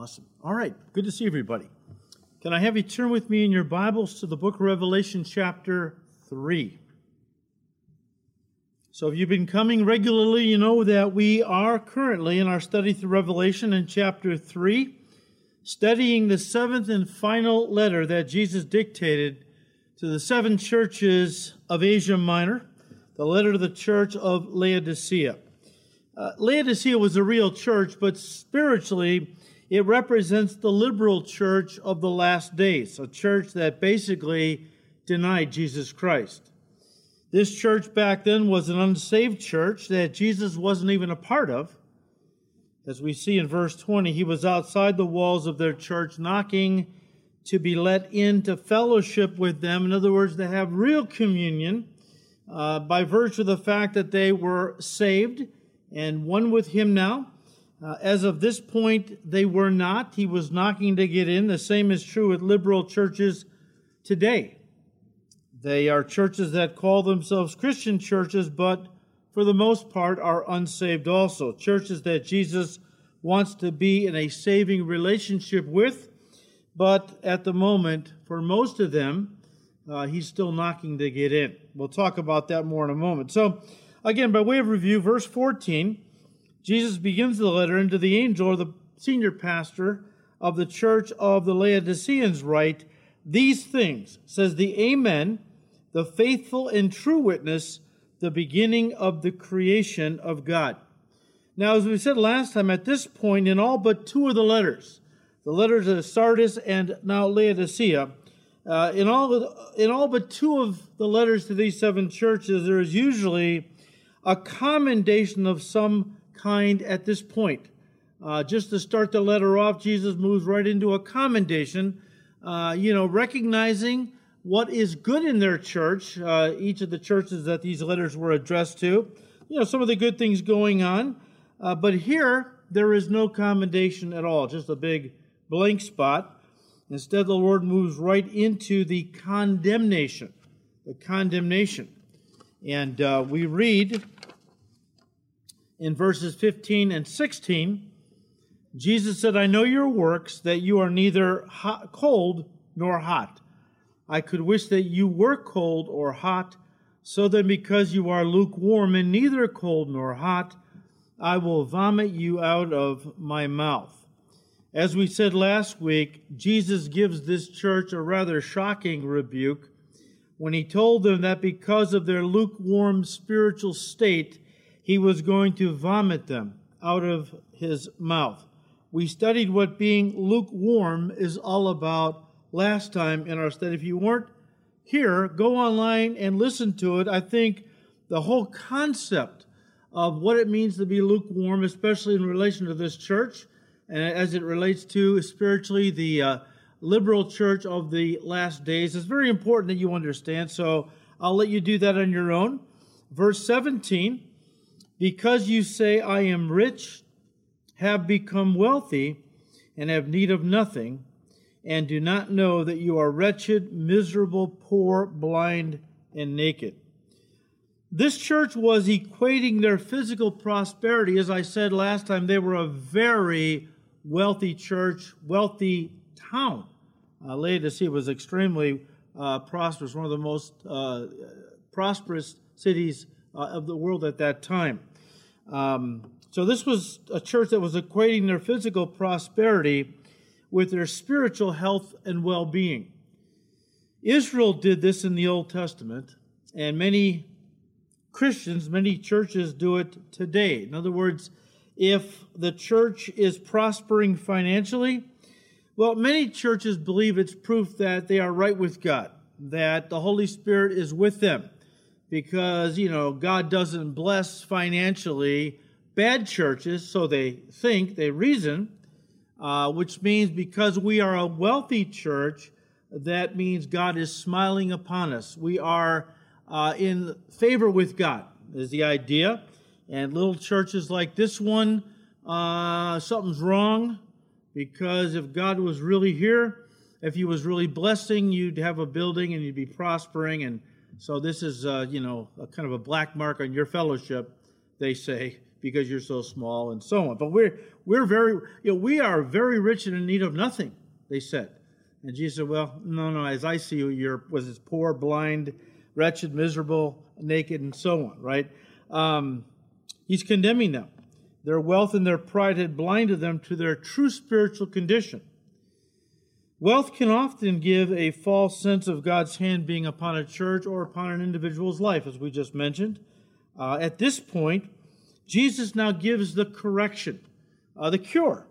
Awesome. All right. Good to see everybody. Can I have you turn with me in your Bibles to the book of Revelation, chapter 3? So, if you've been coming regularly, you know that we are currently in our study through Revelation in chapter 3, studying the seventh and final letter that Jesus dictated to the seven churches of Asia Minor, the letter to the church of Laodicea. Uh, Laodicea was a real church, but spiritually, it represents the liberal church of the last days, a church that basically denied Jesus Christ. This church back then was an unsaved church that Jesus wasn't even a part of. As we see in verse 20, he was outside the walls of their church knocking to be let into fellowship with them. In other words, to have real communion uh, by virtue of the fact that they were saved and one with him now. Uh, as of this point, they were not. He was knocking to get in. The same is true with liberal churches today. They are churches that call themselves Christian churches, but for the most part are unsaved also. Churches that Jesus wants to be in a saving relationship with, but at the moment, for most of them, uh, he's still knocking to get in. We'll talk about that more in a moment. So, again, by way of review, verse 14 Jesus begins the letter into the angel or the senior pastor of the church of the Laodiceans write, These things, says the Amen, the faithful and true witness, the beginning of the creation of God. Now, as we said last time, at this point, in all but two of the letters, the letters of Sardis and now Laodicea, uh, in all in all but two of the letters to these seven churches, there is usually a commendation of some kind at this point. Uh, just to start the letter off, Jesus moves right into a commendation, uh, you know, recognizing what is good in their church, uh, each of the churches that these letters were addressed to, you know, some of the good things going on. Uh, but here, there is no commendation at all, just a big blank spot. Instead, the Lord moves right into the condemnation. The condemnation. And uh, we read in verses 15 and 16, Jesus said, I know your works, that you are neither hot, cold nor hot. I could wish that you were cold or hot. So then, because you are lukewarm and neither cold nor hot, I will vomit you out of my mouth. As we said last week, Jesus gives this church a rather shocking rebuke when he told them that because of their lukewarm spiritual state, he was going to vomit them out of his mouth. We studied what being lukewarm is all about last time in our study. If you weren't here, go online and listen to it. I think the whole concept of what it means to be lukewarm, especially in relation to this church, and as it relates to spiritually the uh, liberal church of the last days, is very important that you understand. So I'll let you do that on your own. Verse 17 because you say, I am rich, have become wealthy, and have need of nothing, and do not know that you are wretched, miserable, poor, blind, and naked. This church was equating their physical prosperity. As I said last time, they were a very wealthy church, wealthy town. Uh, Laodicea was extremely uh, prosperous, one of the most uh, prosperous cities uh, of the world at that time. Um, so this was a church that was equating their physical prosperity with their spiritual health and well being. Israel did this in the Old Testament, and many Christians, many churches do it today. In other words, if the church is prospering financially, well, many churches believe it's proof that they are right with God, that the Holy Spirit is with them because, you know, God doesn't bless financially bad churches, so they think, they reason, uh, which means because we are a wealthy church, that means God is smiling upon us. We are uh, in favor with God, is the idea. And little churches like this one, uh, something's wrong because if God was really here, if He was really blessing, you'd have a building and you'd be prospering and so this is, uh, you know, a kind of a black mark on your fellowship, they say, because you're so small and so on. But we're we're very you know, we are very rich and in need of nothing, they said. And Jesus said, Well, no, no, as I see you, you're was poor, blind, wretched, miserable, naked, and so on, right? Um, he's condemning them. Their wealth and their pride had blinded them to their true spiritual condition. Wealth can often give a false sense of God's hand being upon a church or upon an individual's life, as we just mentioned. Uh, at this point, Jesus now gives the correction, uh, the cure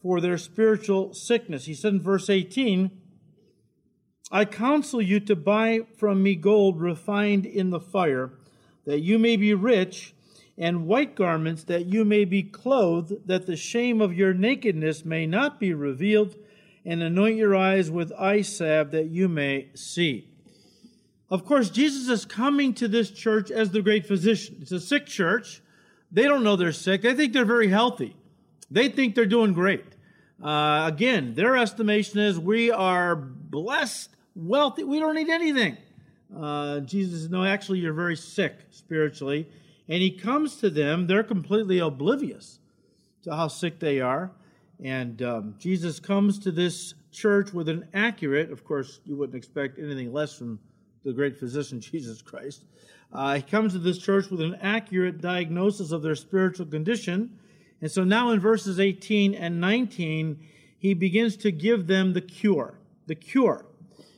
for their spiritual sickness. He said in verse 18, I counsel you to buy from me gold refined in the fire, that you may be rich, and white garments, that you may be clothed, that the shame of your nakedness may not be revealed and anoint your eyes with eye salve that you may see. Of course, Jesus is coming to this church as the great physician. It's a sick church. They don't know they're sick. They think they're very healthy. They think they're doing great. Uh, again, their estimation is we are blessed, wealthy. We don't need anything. Uh, Jesus, says, no, actually, you're very sick spiritually. And he comes to them. They're completely oblivious to how sick they are. And um, Jesus comes to this church with an accurate, of course, you wouldn't expect anything less from the great physician, Jesus Christ. Uh, he comes to this church with an accurate diagnosis of their spiritual condition. And so now in verses 18 and 19, he begins to give them the cure. The cure.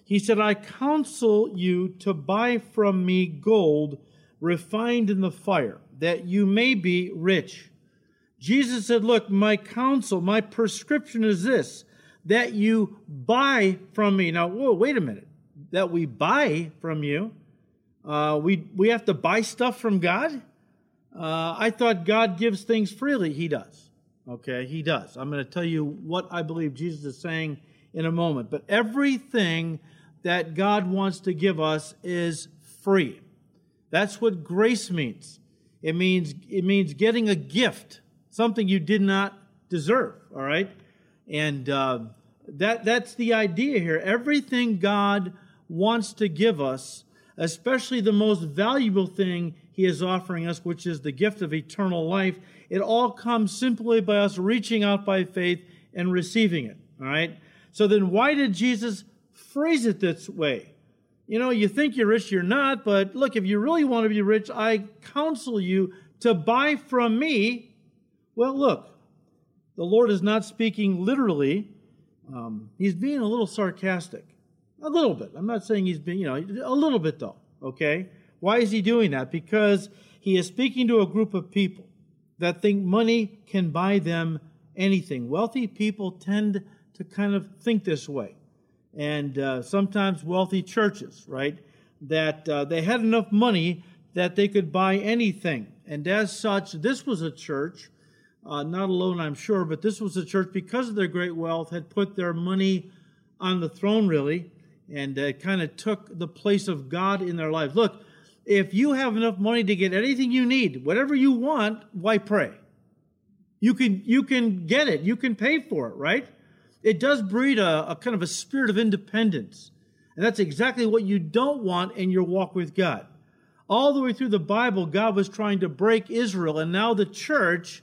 He said, I counsel you to buy from me gold refined in the fire, that you may be rich Jesus said, Look, my counsel, my prescription is this that you buy from me. Now, whoa, wait a minute. That we buy from you? Uh, we, we have to buy stuff from God? Uh, I thought God gives things freely. He does. Okay, He does. I'm going to tell you what I believe Jesus is saying in a moment. But everything that God wants to give us is free. That's what grace means. It means it means getting a gift something you did not deserve, all right? And uh, that, that's the idea here. Everything God wants to give us, especially the most valuable thing He is offering us, which is the gift of eternal life, it all comes simply by us reaching out by faith and receiving it, all right? So then, why did Jesus phrase it this way? You know, you think you're rich, you're not, but look, if you really want to be rich, I counsel you to buy from me well, look, the Lord is not speaking literally. Um, he's being a little sarcastic. A little bit. I'm not saying he's being, you know, a little bit though, okay? Why is he doing that? Because he is speaking to a group of people that think money can buy them anything. Wealthy people tend to kind of think this way. And uh, sometimes wealthy churches, right? That uh, they had enough money that they could buy anything. And as such, this was a church uh, not alone, I'm sure, but this was a church, because of their great wealth, had put their money on the throne, really, and uh, kind of took the place of God in their lives. Look, if you have enough money to get anything you need, whatever you want, why pray? You can, you can get it, you can pay for it, right? It does breed a, a kind of a spirit of independence. And that's exactly what you don't want in your walk with God. All the way through the Bible, God was trying to break Israel, and now the church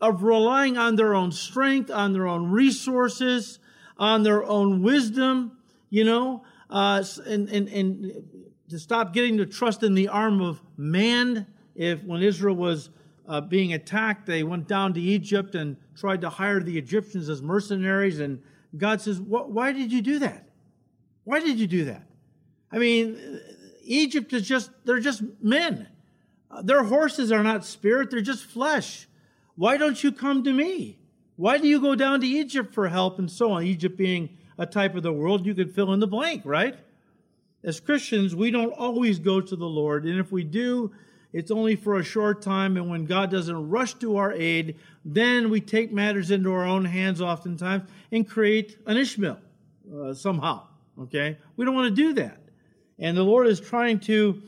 of relying on their own strength, on their own resources, on their own wisdom, you know, uh, and, and, and to stop getting to trust in the arm of man. If when Israel was uh, being attacked, they went down to Egypt and tried to hire the Egyptians as mercenaries. And God says, Why did you do that? Why did you do that? I mean, Egypt is just, they're just men. Uh, their horses are not spirit, they're just flesh. Why don't you come to me? Why do you go down to Egypt for help and so on? Egypt being a type of the world, you could fill in the blank, right? As Christians, we don't always go to the Lord, and if we do, it's only for a short time, and when God doesn't rush to our aid, then we take matters into our own hands oftentimes and create an Ishmael uh, somehow. Okay? We don't want to do that. And the Lord is trying to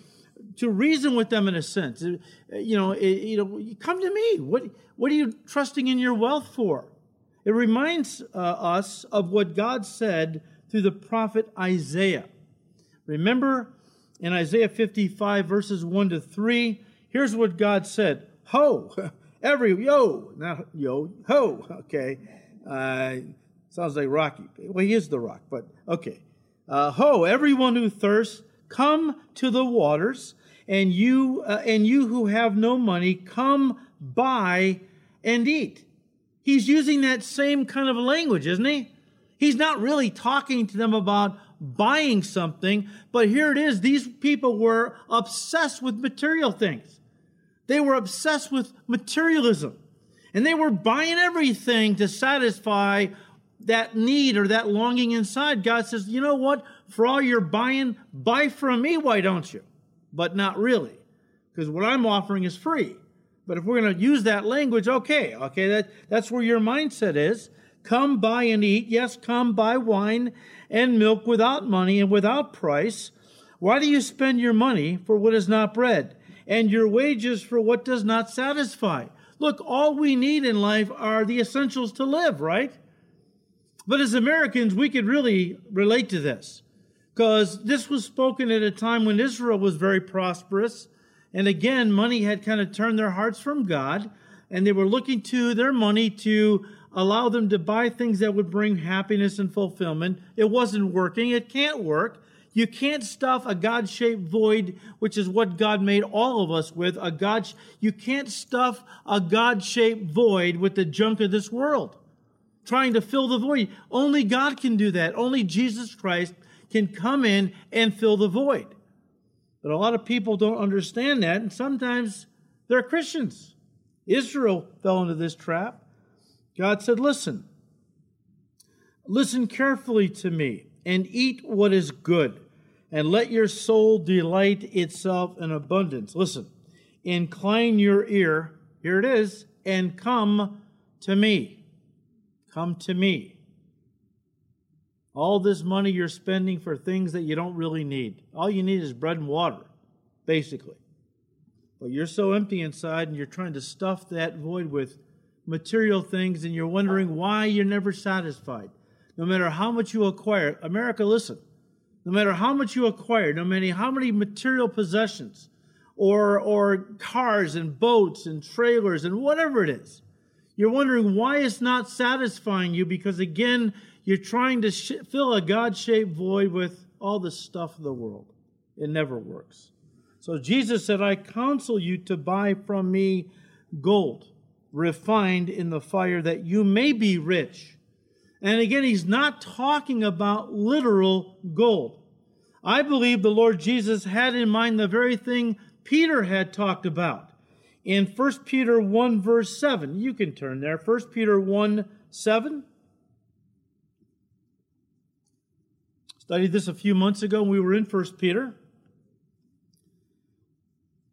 to reason with them in a sense. Uh, you know, it, you know, come to me. What what are you trusting in your wealth for? It reminds uh, us of what God said through the prophet Isaiah. Remember in Isaiah 55 verses 1 to 3, here's what God said. Ho, Every, yo, not yo, ho, okay. Uh, sounds like Rocky. Well, he is the rock, but okay. Uh, ho, everyone who thirsts, come to the waters, and you, uh, and you who have no money, come buy and eat. He's using that same kind of language, isn't he? He's not really talking to them about buying something, but here it is. These people were obsessed with material things. They were obsessed with materialism. And they were buying everything to satisfy that need or that longing inside. God says, you know what? For all you're buying, buy from me, why don't you? But not really, because what I'm offering is free. But if we're going to use that language, okay, okay, that, that's where your mindset is. Come buy and eat. Yes, come buy wine and milk without money and without price. Why do you spend your money for what is not bread and your wages for what does not satisfy? Look, all we need in life are the essentials to live, right? But as Americans, we could really relate to this because this was spoken at a time when Israel was very prosperous. And again, money had kind of turned their hearts from God, and they were looking to their money to allow them to buy things that would bring happiness and fulfillment. It wasn't working. It can't work. You can't stuff a God shaped void, which is what God made all of us with. A God, you can't stuff a God shaped void with the junk of this world, trying to fill the void. Only God can do that. Only Jesus Christ can come in and fill the void. But a lot of people don't understand that, and sometimes they're Christians. Israel fell into this trap. God said, Listen, listen carefully to me and eat what is good, and let your soul delight itself in abundance. Listen, incline your ear, here it is, and come to me. Come to me. All this money you're spending for things that you don't really need. All you need is bread and water, basically. But you're so empty inside and you're trying to stuff that void with material things and you're wondering why you're never satisfied. No matter how much you acquire, America, listen, no matter how much you acquire, no matter how many material possessions or, or cars and boats and trailers and whatever it is, you're wondering why it's not satisfying you because, again, you're trying to sh- fill a God shaped void with all the stuff of the world. It never works. So Jesus said, I counsel you to buy from me gold refined in the fire that you may be rich. And again, he's not talking about literal gold. I believe the Lord Jesus had in mind the very thing Peter had talked about. In 1 Peter 1, verse 7, you can turn there. 1 Peter 1, 7. Studied this a few months ago when we were in 1 Peter.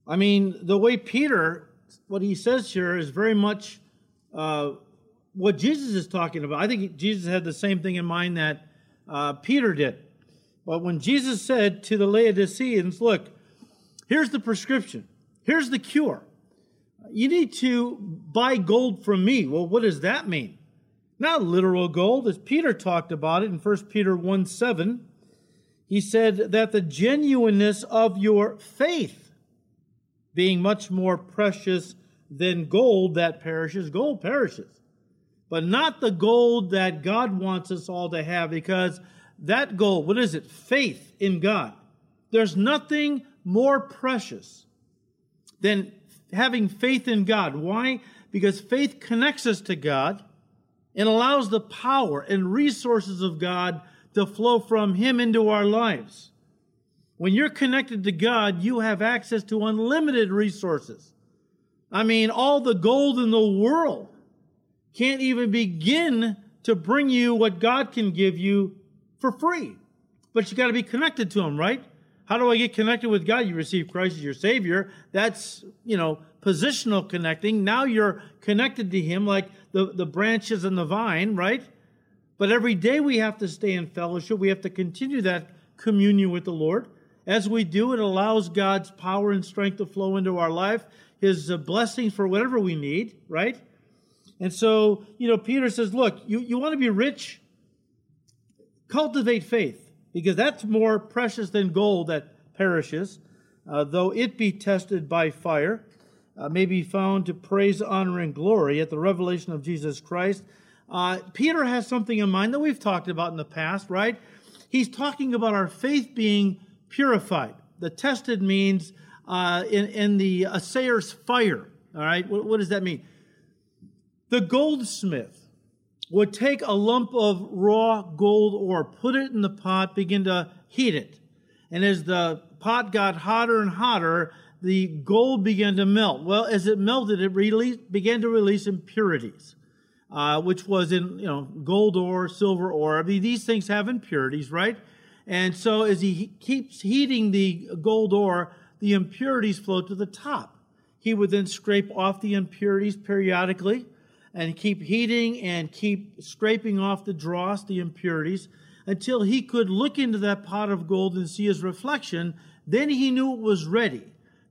I mean, the way Peter what he says here is very much uh, what Jesus is talking about. I think Jesus had the same thing in mind that uh, Peter did. But when Jesus said to the Laodiceans, Look, here's the prescription, here's the cure. You need to buy gold from me. Well, what does that mean? Not literal gold, as Peter talked about it in 1 Peter 1 7. He said that the genuineness of your faith being much more precious than gold that perishes. Gold perishes, but not the gold that God wants us all to have because that gold, what is it? Faith in God. There's nothing more precious than having faith in God. Why? Because faith connects us to God and allows the power and resources of God to flow from Him into our lives. When you're connected to God, you have access to unlimited resources. I mean, all the gold in the world can't even begin to bring you what God can give you for free. But you got to be connected to Him, right? How do I get connected with God? You receive Christ as your Savior. That's, you know, positional connecting. Now you're connected to Him like the, the branches and the vine, right? But every day we have to stay in fellowship. We have to continue that communion with the Lord. As we do, it allows God's power and strength to flow into our life, His uh, blessings for whatever we need, right? And so, you know, Peter says, look, you, you want to be rich? Cultivate faith, because that's more precious than gold that perishes, uh, though it be tested by fire. Uh, may be found to praise, honor, and glory at the revelation of Jesus Christ. Uh, Peter has something in mind that we've talked about in the past, right? He's talking about our faith being purified. The tested means uh, in, in the assayer's fire. All right, what, what does that mean? The goldsmith would take a lump of raw gold ore, put it in the pot, begin to heat it. And as the pot got hotter and hotter, the gold began to melt. Well, as it melted, it began to release impurities, uh, which was in you know gold ore, silver ore. I mean, these things have impurities, right? And so as he keeps heating the gold ore, the impurities flow to the top. He would then scrape off the impurities periodically and keep heating and keep scraping off the dross, the impurities, until he could look into that pot of gold and see his reflection. Then he knew it was ready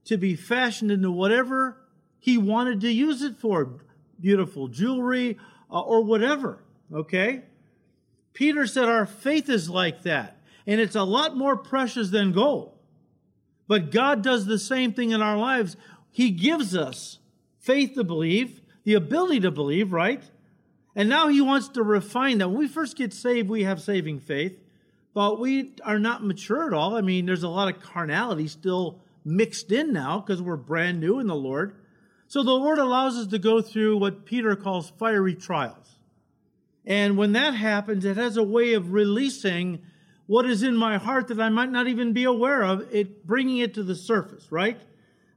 to be fashioned into whatever he wanted to use it for beautiful jewelry uh, or whatever. Okay? Peter said our faith is like that, and it's a lot more precious than gold. But God does the same thing in our lives. He gives us faith to believe, the ability to believe, right? And now He wants to refine that. When we first get saved, we have saving faith, but we are not mature at all. I mean, there's a lot of carnality still mixed in now because we're brand new in the Lord. So the Lord allows us to go through what Peter calls fiery trials. And when that happens, it has a way of releasing what is in my heart that I might not even be aware of, it bringing it to the surface, right?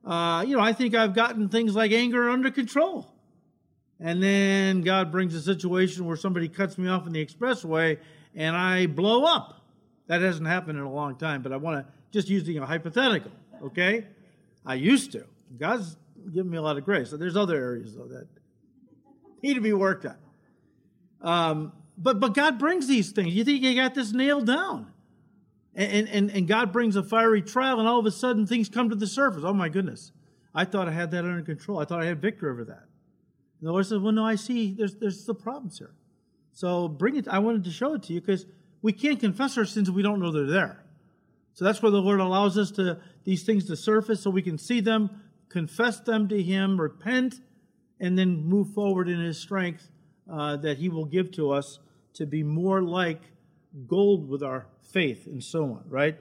Uh, you know, I think I've gotten things like anger under control. And then God brings a situation where somebody cuts me off in the expressway and I blow up. That hasn't happened in a long time, but I want to just using a hypothetical okay? I used to. God's given me a lot of grace. There's other areas, though, that need to be worked on. Um, but, but God brings these things. You think you got this nailed down. And, and, and God brings a fiery trial, and all of a sudden things come to the surface. Oh, my goodness. I thought I had that under control. I thought I had victory over that. And the Lord says, Well, no, I see there's, there's the problems here. So bring it. I wanted to show it to you because we can't confess our sins if we don't know they're there. So that's where the Lord allows us to these things to surface so we can see them, confess them to Him, repent, and then move forward in His strength uh, that He will give to us to be more like gold with our faith and so on, right?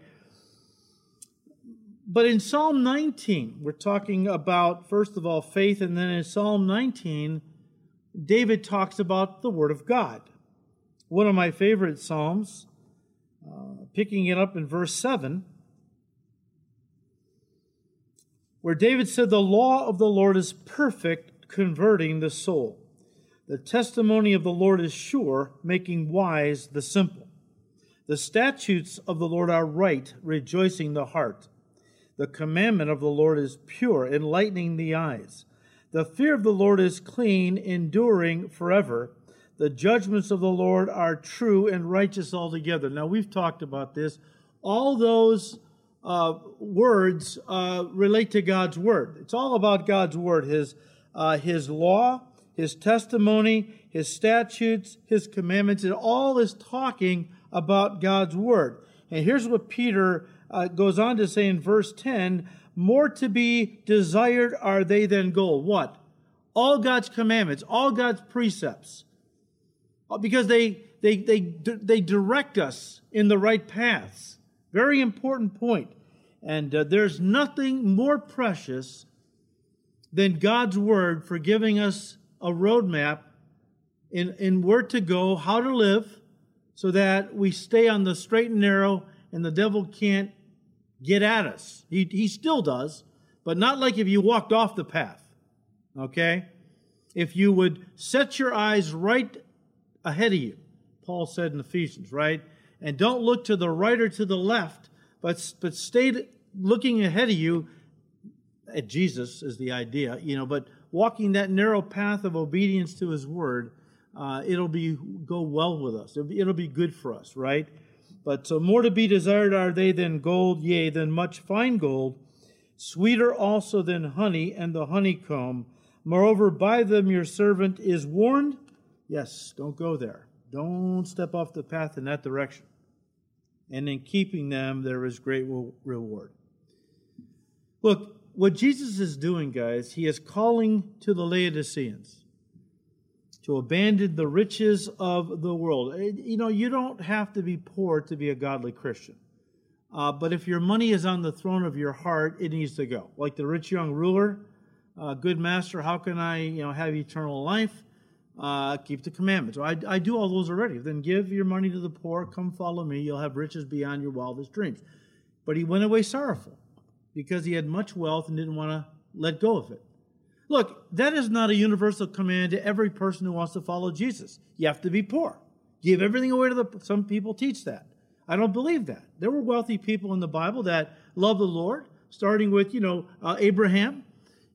But in Psalm 19, we're talking about, first of all, faith, and then in Psalm 19, David talks about the Word of God. One of my favorite Psalms uh, picking it up in verse 7, where David said, The law of the Lord is perfect, converting the soul. The testimony of the Lord is sure, making wise the simple. The statutes of the Lord are right, rejoicing the heart. The commandment of the Lord is pure, enlightening the eyes. The fear of the Lord is clean, enduring forever. The judgments of the Lord are true and righteous altogether. Now, we've talked about this. All those uh, words uh, relate to God's word. It's all about God's word, His, uh, His law, His testimony, His statutes, His commandments. It all is talking about God's word. And here's what Peter uh, goes on to say in verse 10 More to be desired are they than gold. What? All God's commandments, all God's precepts because they, they, they, they direct us in the right paths. Very important point. And uh, there's nothing more precious than God's Word for giving us a roadmap in, in where to go, how to live, so that we stay on the straight and narrow and the devil can't get at us. He, he still does, but not like if you walked off the path. Okay? If you would set your eyes right ahead of you, Paul said in Ephesians, right? And don't look to the right or to the left, but, but stay looking ahead of you at Jesus is the idea, you know, but walking that narrow path of obedience to his word, uh, it'll be go well with us. It'll be, it'll be good for us, right? But so more to be desired are they than gold, yea, than much fine gold, sweeter also than honey and the honeycomb. Moreover, by them your servant is warned Yes, don't go there. Don't step off the path in that direction. And in keeping them, there is great reward. Look, what Jesus is doing, guys, he is calling to the Laodiceans to abandon the riches of the world. Eh, you know, you don't have to be poor to be a godly Christian. Uh, but if your money is on the throne of your heart, it needs to go. Like the rich young ruler, uh, good master, how can I, you know, have eternal life? Uh, keep the commandments. I, I do all those already. Then give your money to the poor. Come follow me. You'll have riches beyond your wildest dreams. But he went away sorrowful because he had much wealth and didn't want to let go of it. Look, that is not a universal command to every person who wants to follow Jesus. You have to be poor. Give everything away to the. Some people teach that. I don't believe that. There were wealthy people in the Bible that loved the Lord, starting with you know uh, Abraham,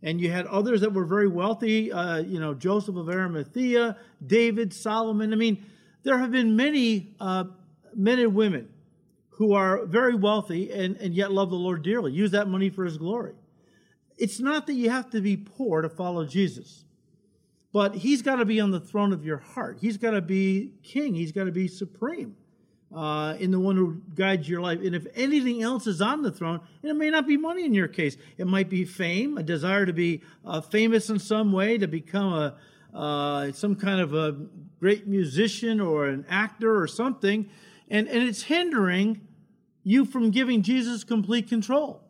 and you had others that were very wealthy. Uh, you know Joseph of Arimathea, David, Solomon. I mean, there have been many uh, men and women who are very wealthy and, and yet love the Lord dearly. Use that money for His glory. It's not that you have to be poor to follow Jesus, but He's got to be on the throne of your heart. He's got to be king. He's got to be supreme uh, in the one who guides your life. And if anything else is on the throne, and it may not be money in your case, it might be fame, a desire to be uh, famous in some way, to become a uh, some kind of a great musician or an actor or something, and, and it's hindering you from giving Jesus complete control.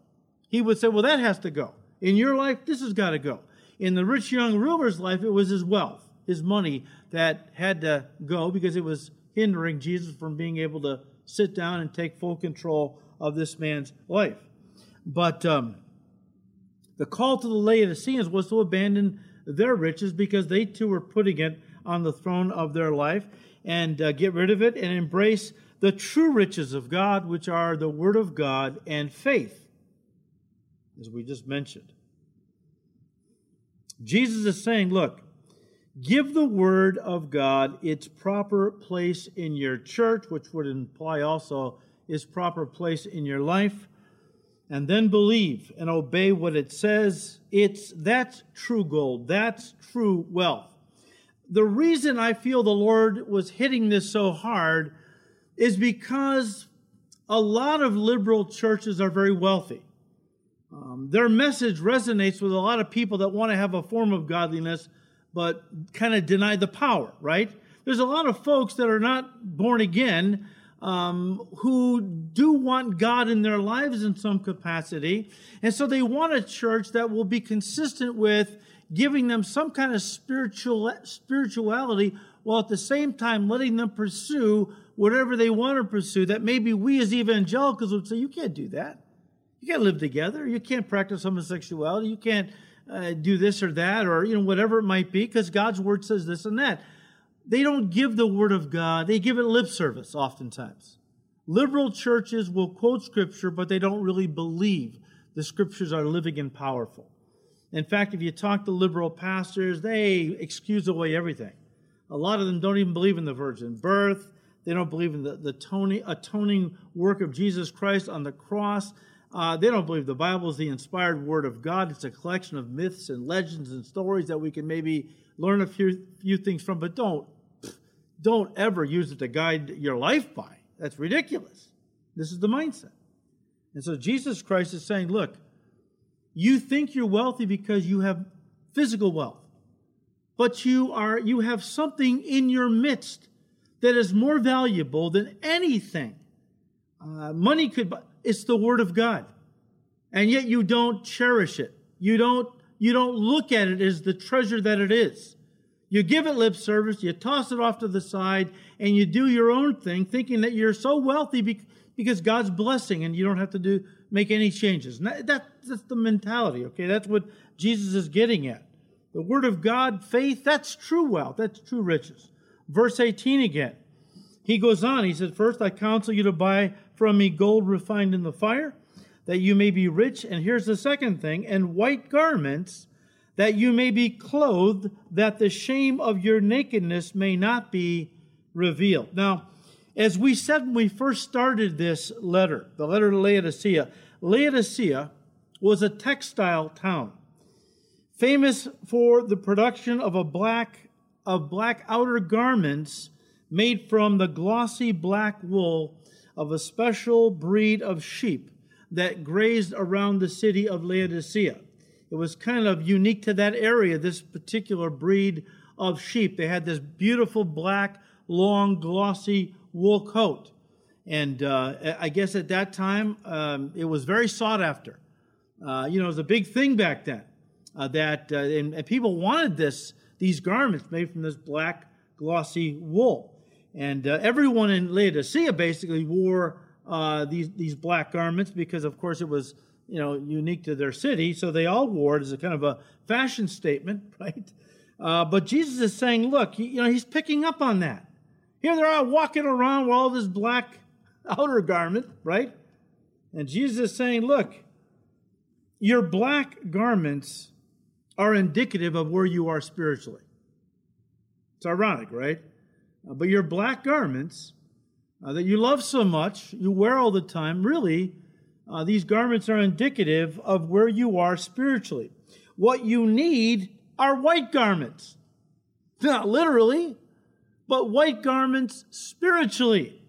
He would say, Well, that has to go. In your life, this has got to go. In the rich young ruler's life, it was his wealth, his money that had to go because it was hindering Jesus from being able to sit down and take full control of this man's life. But um, the call to the Laodiceans was to abandon their riches because they too were putting it on the throne of their life and uh, get rid of it and embrace the true riches of God, which are the Word of God and faith, as we just mentioned. Jesus is saying, look, Give the Word of God its proper place in your church, which would imply also its proper place in your life, and then believe and obey what it says. It's that's true gold. That's true wealth. The reason I feel the Lord was hitting this so hard is because a lot of liberal churches are very wealthy. Um, their message resonates with a lot of people that want to have a form of godliness but kind of deny the power, right? There's a lot of folks that are not born again um, who do want God in their lives in some capacity. And so they want a church that will be consistent with giving them some kind of spiritual spirituality while at the same time letting them pursue whatever they want to pursue that maybe we as evangelicals would say you can't do that you can't live together you can't practice homosexuality you can't uh, do this or that or you know whatever it might be because God's word says this and that. They don't give the word of God. They give it lip service oftentimes. Liberal churches will quote scripture but they don't really believe the scriptures are living and powerful. In fact, if you talk to liberal pastors, they excuse away everything. A lot of them don't even believe in the virgin birth. They don't believe in the, the atoning, atoning work of Jesus Christ on the cross. Uh, they don't believe the Bible is the inspired word of God. It's a collection of myths and legends and stories that we can maybe learn a few, few things from, but don't, don't ever use it to guide your life by. That's ridiculous. This is the mindset. And so Jesus Christ is saying, look, you think you're wealthy because you have physical wealth, but you are you have something in your midst that is more valuable than anything. Uh, money could buy it's the Word of God. And yet you don't cherish it. You don't, you don't look at it as the treasure that it is. You give it lip service, you toss it off to the side, and you do your own thing, thinking that you're so wealthy because God's blessing and you don't have to do make any changes. That, that's the mentality, okay? That's what Jesus is getting at. The Word of God, faith, that's true wealth, that's true riches. Verse 18 again. He goes on, he said, First, I counsel you to buy from me gold refined in the fire, that you may be rich. And here's the second thing, and white garments, that you may be clothed, that the shame of your nakedness may not be revealed. Now, as we said when we first started this letter, the letter to Laodicea, Laodicea was a textile town, famous for the production of a black of black outer garments made from the glossy black wool of a special breed of sheep. that grazed around the city of Laodicea. It was kind of unique to that area, this particular breed of sheep. They had this beautiful black, long, glossy wool coat. And uh, I guess at that time, um, it was very sought after. Uh, you know, it was a big thing back then uh, that, uh, and, and, people wanted this, these garments made from this black, glossy wool. And uh, everyone in Laodicea basically wore uh, these, these black garments because, of course, it was you know, unique to their city, so they all wore it as a kind of a fashion statement, right? Uh, but Jesus is saying, look, you know, he's picking up on that. Here they are all walking around with all this black outer garment, right? And Jesus is saying, look, your black garments are indicative of where you are spiritually. It's ironic, right? Uh, but your black garments uh, that you love so much, you wear all the time, really uh, these garments are indicative of where you are spiritually. What you need are white garments. Not literally, but white garments spiritually.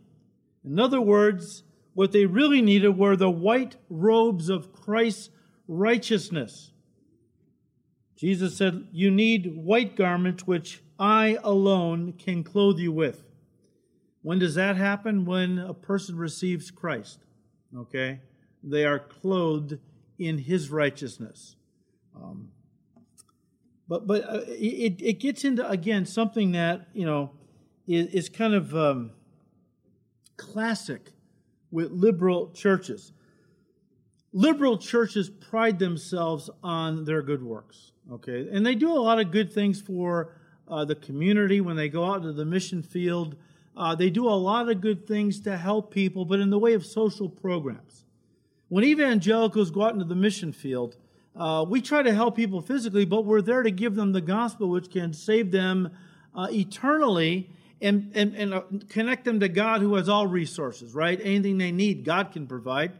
In other words, what they really needed were the white robes of Christ's righteousness. Jesus said, You need white garments which I alone can clothe you with. When does that happen? When a person receives Christ. Okay? they are clothed in his righteousness. Um, but but uh, it, it gets into, again, something that, you know, is, is kind of um, classic with liberal churches. Liberal churches pride themselves on their good works, okay? And they do a lot of good things for uh, the community when they go out to the mission field. Uh, they do a lot of good things to help people, but in the way of social programs. When evangelicals go out into the mission field, uh, we try to help people physically, but we're there to give them the gospel, which can save them uh, eternally and, and, and uh, connect them to God who has all resources, right? Anything they need, God can provide.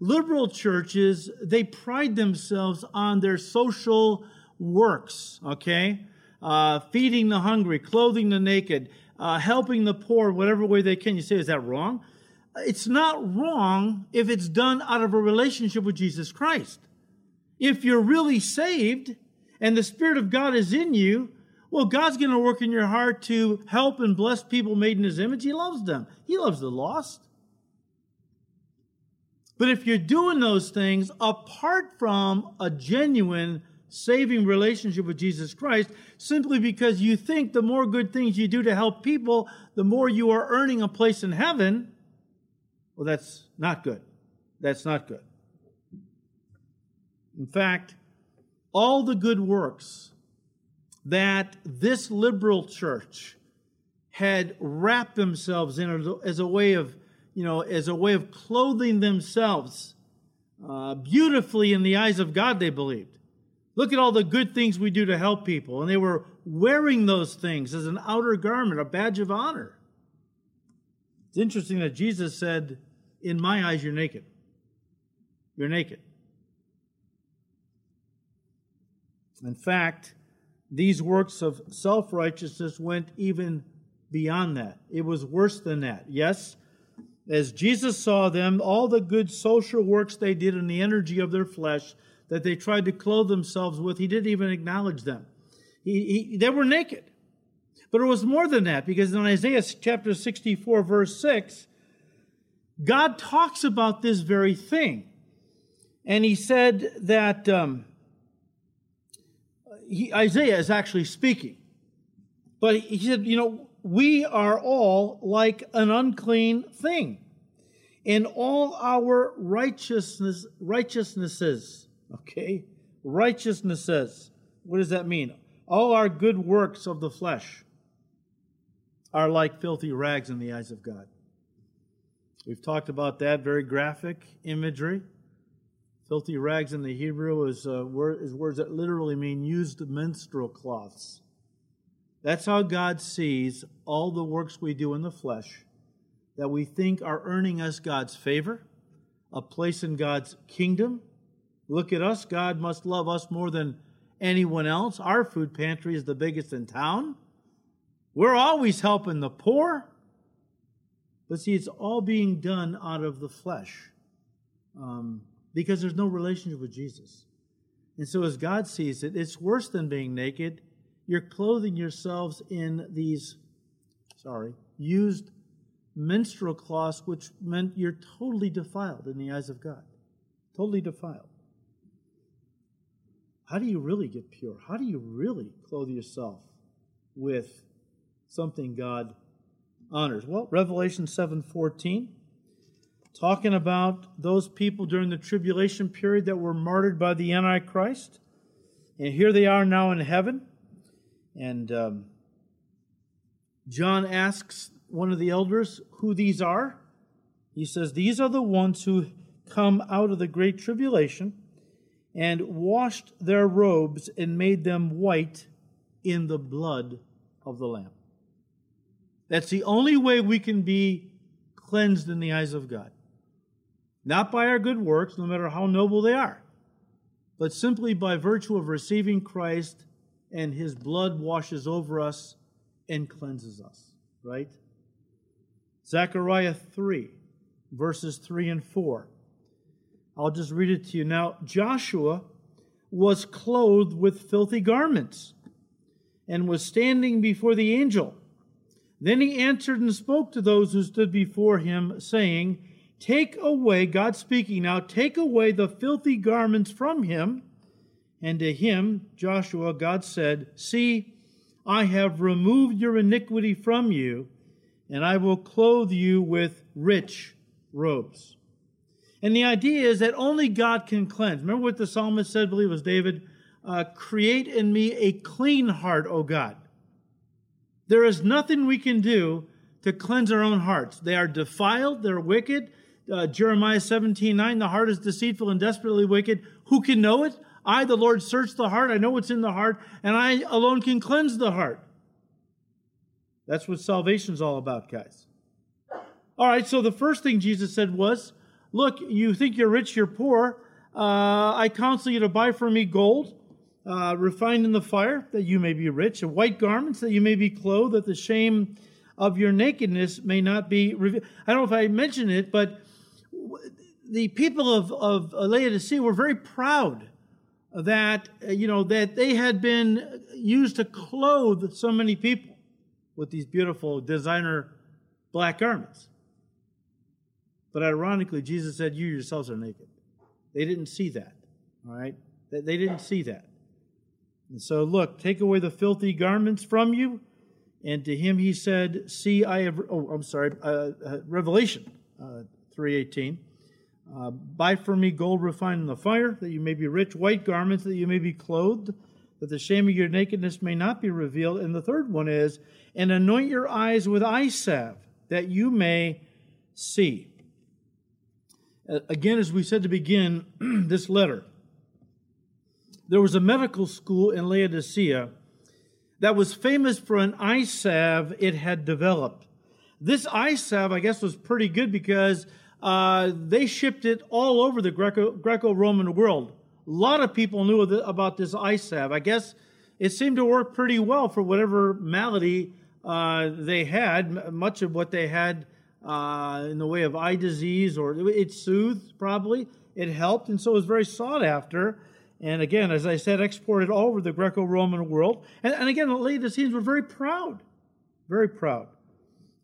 Liberal churches, they pride themselves on their social works, okay? Uh, feeding the hungry, clothing the naked, uh, helping the poor, whatever way they can. You say, is that wrong? it's not wrong if it's done out of a relationship with Jesus Christ. If you're really saved and the Spirit of God is in you, well, God's going to work in your heart to help and bless people made in His image. He loves them, He loves the lost. But if you're doing those things apart from a genuine saving relationship with Jesus Christ, simply because you think the more good things you do to help people, the more you are earning a place in heaven, well, that's not good. That's not good. In fact, all the good works that this liberal church had wrapped themselves in as a way of, you know, as a way of clothing themselves uh, beautifully in the eyes of God, they believed. Look at all the good things we do to help people. And they were wearing those things as an outer garment, a badge of honor. It's interesting that Jesus said, In my eyes, you're naked. You're naked. In fact, these works of self righteousness went even beyond that. It was worse than that. Yes, as Jesus saw them, all the good social works they did in the energy of their flesh that they tried to clothe themselves with, he didn't even acknowledge them. He, he, they were naked. But it was more than that because in Isaiah chapter 64, verse 6, God talks about this very thing. And he said that um, he, Isaiah is actually speaking. But he said, you know, we are all like an unclean thing. In all our righteousness, righteousnesses, okay? Righteousnesses. What does that mean? All our good works of the flesh are like filthy rags in the eyes of God. We've talked about that very graphic imagery. Filthy rags in the Hebrew is, uh, word, is words that literally mean used menstrual cloths. That's how God sees all the works we do in the flesh that we think are earning us God's favor, a place in God's kingdom. Look at us. God must love us more than anyone else. Our food pantry is the biggest in town. We're always helping the poor. But see, it's all being done out of the flesh. um, because there's no relationship with Jesus. And so, as God sees it, it's worse than being naked. You're clothing yourselves in these, sorry, used menstrual cloths, which meant you're totally defiled in the eyes of God. Totally defiled. How do you really get pure? How do you really clothe yourself with something God honors? Well, Revelation 7:14 talking about those people during the tribulation period that were martyred by the Antichrist. And here they are now in heaven. And um, John asks one of the elders who these are. He says, These are the ones who come out of the great tribulation and washed their robes and made them white in the blood of the Lamb. That's the only way we can be cleansed in the eyes of God. Not by our good works, no matter how noble they are, but simply by virtue of receiving Christ and his blood washes over us and cleanses us, right? Zechariah 3, verses 3 and 4. I'll just read it to you. Now, Joshua was clothed with filthy garments and was standing before the angel. Then he answered and spoke to those who stood before him, saying, Take away, God speaking now, take away the filthy garments from him. And to him, Joshua, God said, See, I have removed your iniquity from you, and I will clothe you with rich robes. And the idea is that only God can cleanse. Remember what the psalmist said, I believe it was David? Uh, Create in me a clean heart, O God. There is nothing we can do to cleanse our own hearts. They are defiled, they're wicked, uh, Jeremiah 17 9, the heart is deceitful and desperately wicked. Who can know it? I, the Lord, search the heart. I know what's in the heart, and I alone can cleanse the heart. That's what salvation's all about, guys. All right, so the first thing Jesus said was, Look, you think you're rich, you're poor. Uh, I counsel you to buy from me gold, uh, refined in the fire, that you may be rich, and white garments, that you may be clothed, that the shame of your nakedness may not be revealed. I don't know if I mentioned it, but the people of, of Laodicea were very proud that, you know, that they had been used to clothe so many people with these beautiful designer black garments. But ironically, Jesus said, You yourselves are naked. They didn't see that, all right? They didn't see that. And so, look, take away the filthy garments from you. And to him he said, See, I have, oh, I'm sorry, uh, uh, Revelation uh, 3.18. Uh, Buy for me gold refined in the fire, that you may be rich, white garments, that you may be clothed, that the shame of your nakedness may not be revealed. And the third one is, and anoint your eyes with eye salve, that you may see. Uh, again, as we said to begin this letter, there was a medical school in Laodicea that was famous for an eye salve it had developed. This eye salve, I guess, was pretty good because uh, they shipped it all over the Greco Roman world. A lot of people knew about this eye salve. I guess it seemed to work pretty well for whatever malady uh, they had. Much of what they had uh, in the way of eye disease, or it soothed probably, it helped, and so it was very sought after. And again, as I said, exported all over the Greco Roman world. And, and again, the Laodiceans were very proud, very proud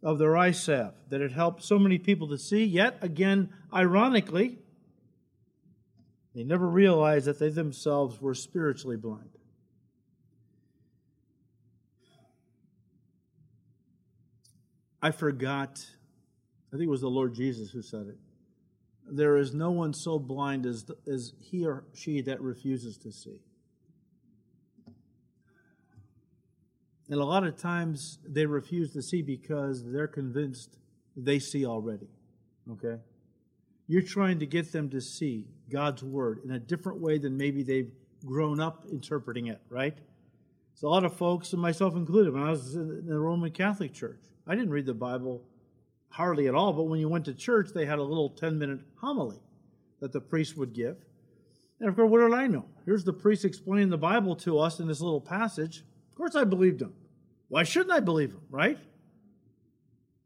of their eye salve, that it helped so many people to see. Yet again, ironically, they never realized that they themselves were spiritually blind. I forgot, I think it was the Lord Jesus who said it. There is no one so blind as, as he or she that refuses to see. And a lot of times they refuse to see because they're convinced they see already. Okay? You're trying to get them to see God's word in a different way than maybe they've grown up interpreting it, right? So a lot of folks, and myself included, when I was in the Roman Catholic Church, I didn't read the Bible hardly at all, but when you went to church, they had a little 10 minute homily that the priest would give. And of course, what did I know? Here's the priest explaining the Bible to us in this little passage Of course I believed him. Why shouldn't I believe him, right?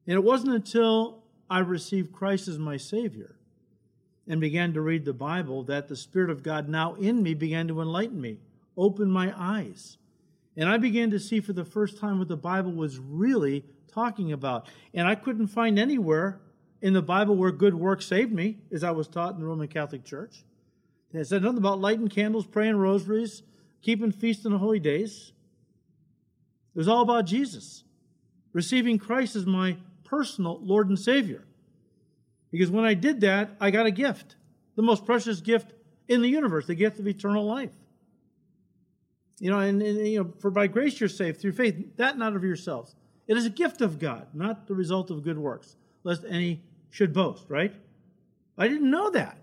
And it wasn't until I received Christ as my Savior and began to read the Bible that the Spirit of God now in me began to enlighten me, open my eyes. And I began to see for the first time what the Bible was really talking about. And I couldn't find anywhere in the Bible where good works saved me, as I was taught in the Roman Catholic Church. It said nothing about lighting candles, praying rosaries, keeping feasts and holy days. It was all about Jesus, receiving Christ as my personal Lord and Savior. Because when I did that, I got a gift, the most precious gift in the universe, the gift of eternal life. You know, and, and, you know, for by grace you're saved through faith, that not of yourselves. It is a gift of God, not the result of good works, lest any should boast, right? I didn't know that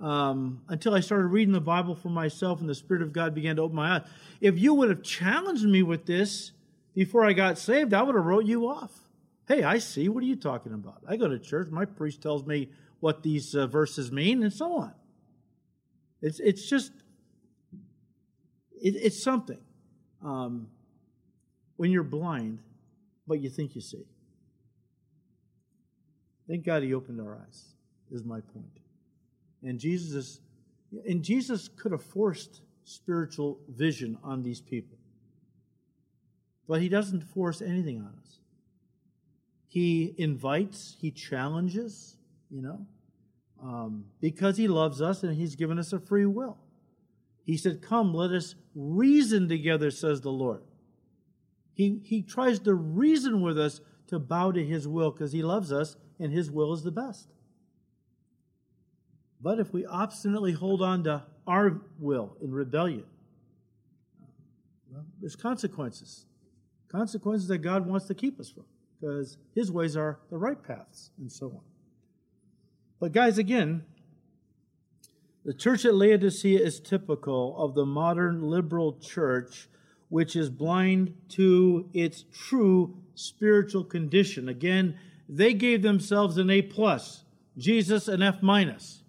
um, until I started reading the Bible for myself and the Spirit of God began to open my eyes. If you would have challenged me with this before I got saved, I would have wrote you off. Hey, I see. What are you talking about? I go to church. My priest tells me what these uh, verses mean, and so on. It's it's just it, it's something um, when you're blind, but you think you see. Thank God He opened our eyes. Is my point. And Jesus and Jesus could have forced spiritual vision on these people, but He doesn't force anything on us. He invites, he challenges, you know, um, because he loves us and he's given us a free will. He said, Come, let us reason together, says the Lord. He, he tries to reason with us to bow to his will because he loves us and his will is the best. But if we obstinately hold on to our will in rebellion, well, there's consequences. Consequences that God wants to keep us from because his ways are the right paths, and so on. But, guys, again, the church at Laodicea is typical of the modern liberal church, which is blind to its true spiritual condition. Again, they gave themselves an A plus, Jesus an F minus.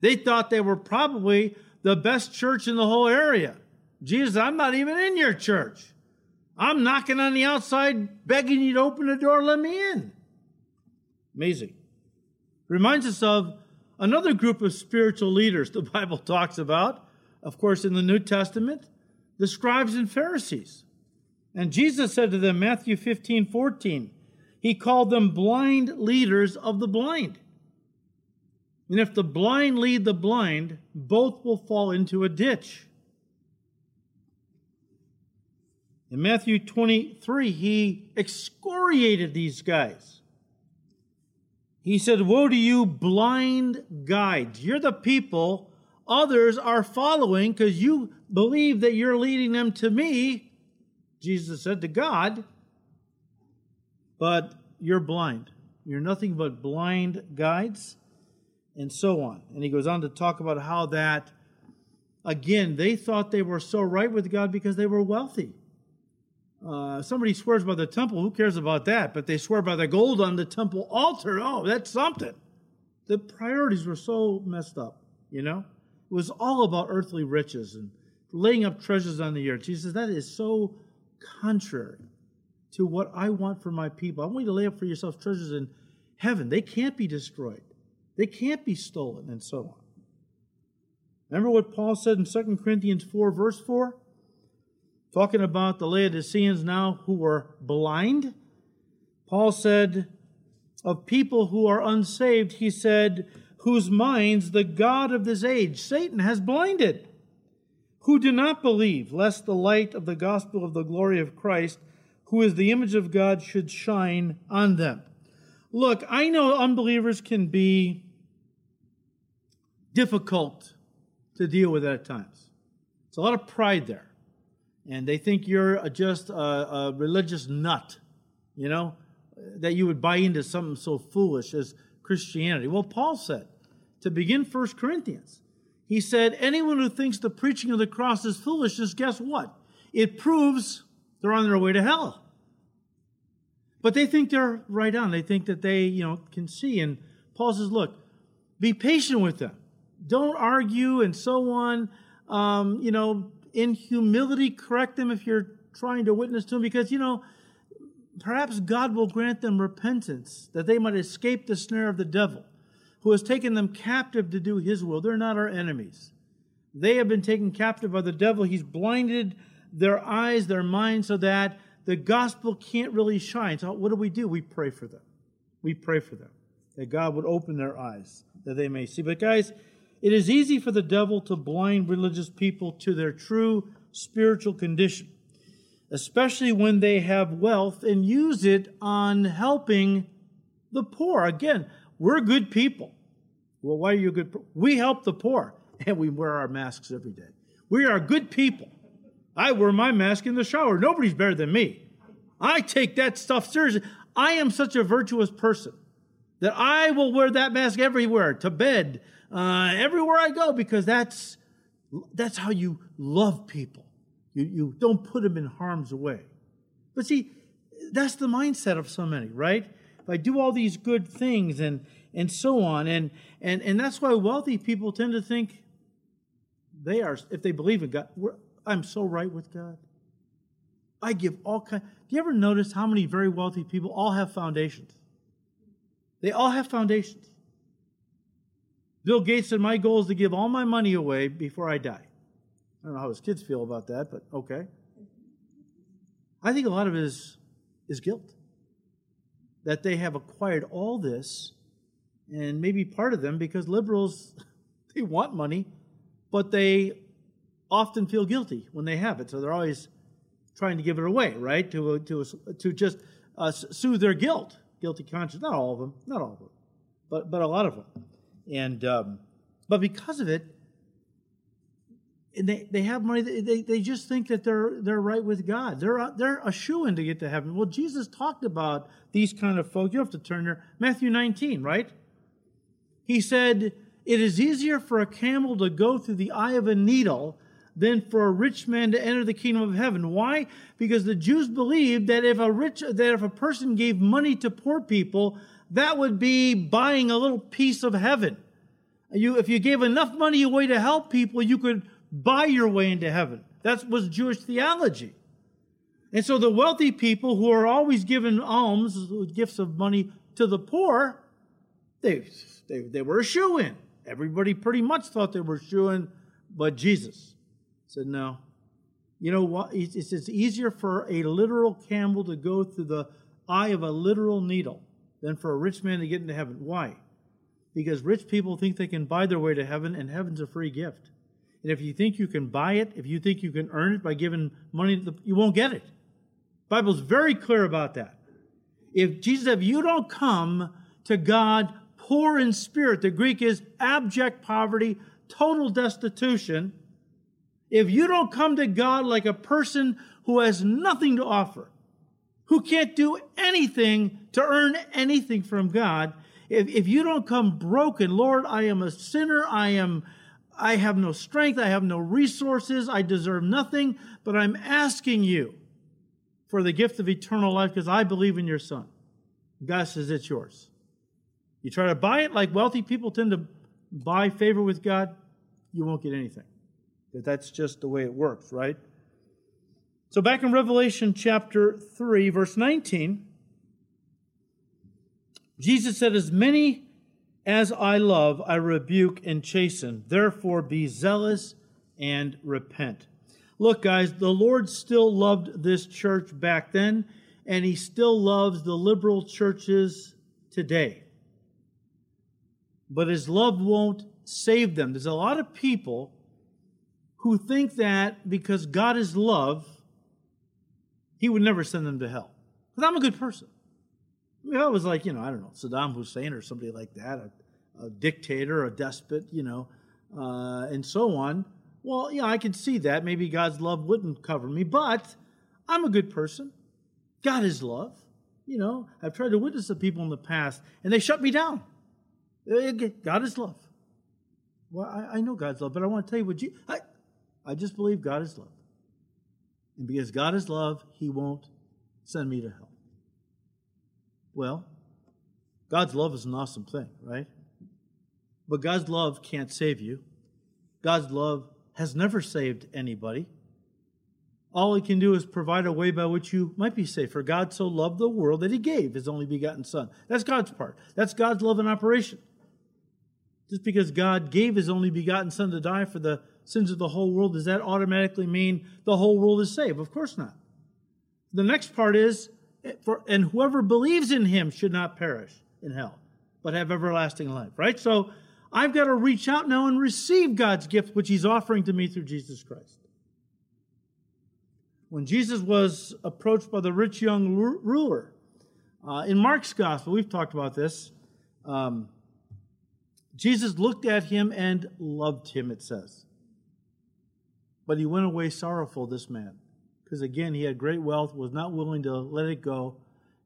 They thought they were probably the best church in the whole area. Jesus, I'm not even in your church. I'm knocking on the outside, begging you to open the door, let me in. Amazing. Reminds us of another group of spiritual leaders the Bible talks about, of course, in the New Testament, the scribes and Pharisees. And Jesus said to them, Matthew 15, 14, He called them blind leaders of the blind. And if the blind lead the blind, both will fall into a ditch. In Matthew 23, he excoriated these guys. He said, Woe to you, blind guides. You're the people others are following because you believe that you're leading them to me. Jesus said to God, but you're blind. You're nothing but blind guides, and so on. And he goes on to talk about how that, again, they thought they were so right with God because they were wealthy. Uh, somebody swears by the temple, who cares about that? But they swear by the gold on the temple altar. Oh, that's something. The priorities were so messed up, you know? It was all about earthly riches and laying up treasures on the earth. Jesus, that is so contrary to what I want for my people. I want you to lay up for yourself treasures in heaven. They can't be destroyed, they can't be stolen, and so on. Remember what Paul said in 2 Corinthians 4, verse 4? Talking about the Laodiceans now who were blind. Paul said, of people who are unsaved, he said, whose minds the God of this age, Satan, has blinded, who do not believe, lest the light of the gospel of the glory of Christ, who is the image of God, should shine on them. Look, I know unbelievers can be difficult to deal with at times. It's a lot of pride there and they think you're just a, a religious nut, you know, that you would buy into something so foolish as Christianity. Well, Paul said, to begin First Corinthians, he said, anyone who thinks the preaching of the cross is foolishness, guess what? It proves they're on their way to hell. But they think they're right on. They think that they, you know, can see. And Paul says, look, be patient with them. Don't argue and so on. Um, you know, in humility correct them if you're trying to witness to them because, you know, perhaps God will grant them repentance that they might escape the snare of the devil, who has taken them captive to do his will. They're not our enemies. They have been taken captive by the devil. He's blinded their eyes, their minds, so that the gospel can't really shine. So, what do we do? We pray for them. We pray for them that God would open their eyes that they may see. But, guys, it is easy for the devil to blind religious people to their true spiritual condition, especially when they have wealth and use it on helping the poor. Again, we're good people. Well, why are you good? We help the poor and we wear our masks every day. We are good people. I wear my mask in the shower. Nobody's better than me. I take that stuff seriously. I am such a virtuous person that I will wear that mask everywhere, to bed, uh, everywhere I go, because that's that's how you love people. You you don't put them in harm's way. But see, that's the mindset of so many, right? If I do all these good things and and so on, and and and that's why wealthy people tend to think they are, if they believe in God, I'm so right with God. I give all kind. Do you ever notice how many very wealthy people all have foundations? They all have foundations. Bill Gates said, My goal is to give all my money away before I die. I don't know how his kids feel about that, but okay. I think a lot of it is, is guilt. That they have acquired all this, and maybe part of them because liberals, they want money, but they often feel guilty when they have it. So they're always trying to give it away, right? To, to, to just uh, soothe their guilt, guilty conscience. Not all of them, not all of them, but, but a lot of them. And, um, but because of it, they, they have money, they, they just think that they're, they're right with God. They're, they're a shoe in to get to heaven. Well, Jesus talked about these kind of folks. You have to turn there. Matthew 19, right? He said, It is easier for a camel to go through the eye of a needle than for a rich man to enter the kingdom of heaven. Why? Because the Jews believed that if a rich that if a person gave money to poor people, that would be buying a little piece of heaven. You, if you gave enough money away to help people, you could buy your way into heaven. That was Jewish theology. And so the wealthy people who are always giving alms, gifts of money to the poor, they, they, they were a shoe in. Everybody pretty much thought they were shoe in, but Jesus said, No. You know what? It's, it's easier for a literal camel to go through the eye of a literal needle than for a rich man to get into heaven. Why? Because rich people think they can buy their way to heaven, and heaven's a free gift. And if you think you can buy it, if you think you can earn it by giving money, the, you won't get it. The Bible's very clear about that. If Jesus, if you don't come to God poor in spirit, the Greek is abject poverty, total destitution, if you don't come to God like a person who has nothing to offer, who can't do anything to earn anything from God, if, if you don't come broken, Lord, I am a sinner, I am I have no strength, I have no resources, I deserve nothing, but I'm asking you for the gift of eternal life because I believe in your son. God says it's yours. You try to buy it like wealthy people tend to buy favor with God, you won't get anything that that's just the way it works, right? So back in Revelation chapter 3, verse 19, Jesus said, As many as I love, I rebuke and chasten. Therefore, be zealous and repent. Look, guys, the Lord still loved this church back then, and He still loves the liberal churches today. But His love won't save them. There's a lot of people who think that because God is love, he would never send them to hell. Because I'm a good person. I mean, I was like, you know, I don't know, Saddam Hussein or somebody like that, a, a dictator, a despot, you know, uh, and so on. Well, yeah, I can see that. Maybe God's love wouldn't cover me, but I'm a good person. God is love. You know, I've tried to witness to people in the past, and they shut me down. God is love. Well, I, I know God's love, but I want to tell you what you. I, I just believe God is love. And because God is love, He won't send me to hell. Well, God's love is an awesome thing, right? But God's love can't save you. God's love has never saved anybody. All He can do is provide a way by which you might be saved. For God so loved the world that He gave His only begotten Son. That's God's part. That's God's love in operation. Just because God gave his only begotten Son to die for the sins of the whole world, does that automatically mean the whole world is saved? Of course not. The next part is, and whoever believes in him should not perish in hell, but have everlasting life, right? So I've got to reach out now and receive God's gift, which he's offering to me through Jesus Christ. When Jesus was approached by the rich young ruler, uh, in Mark's gospel, we've talked about this. Um, Jesus looked at him and loved him, it says. But he went away sorrowful, this man, because again, he had great wealth, was not willing to let it go,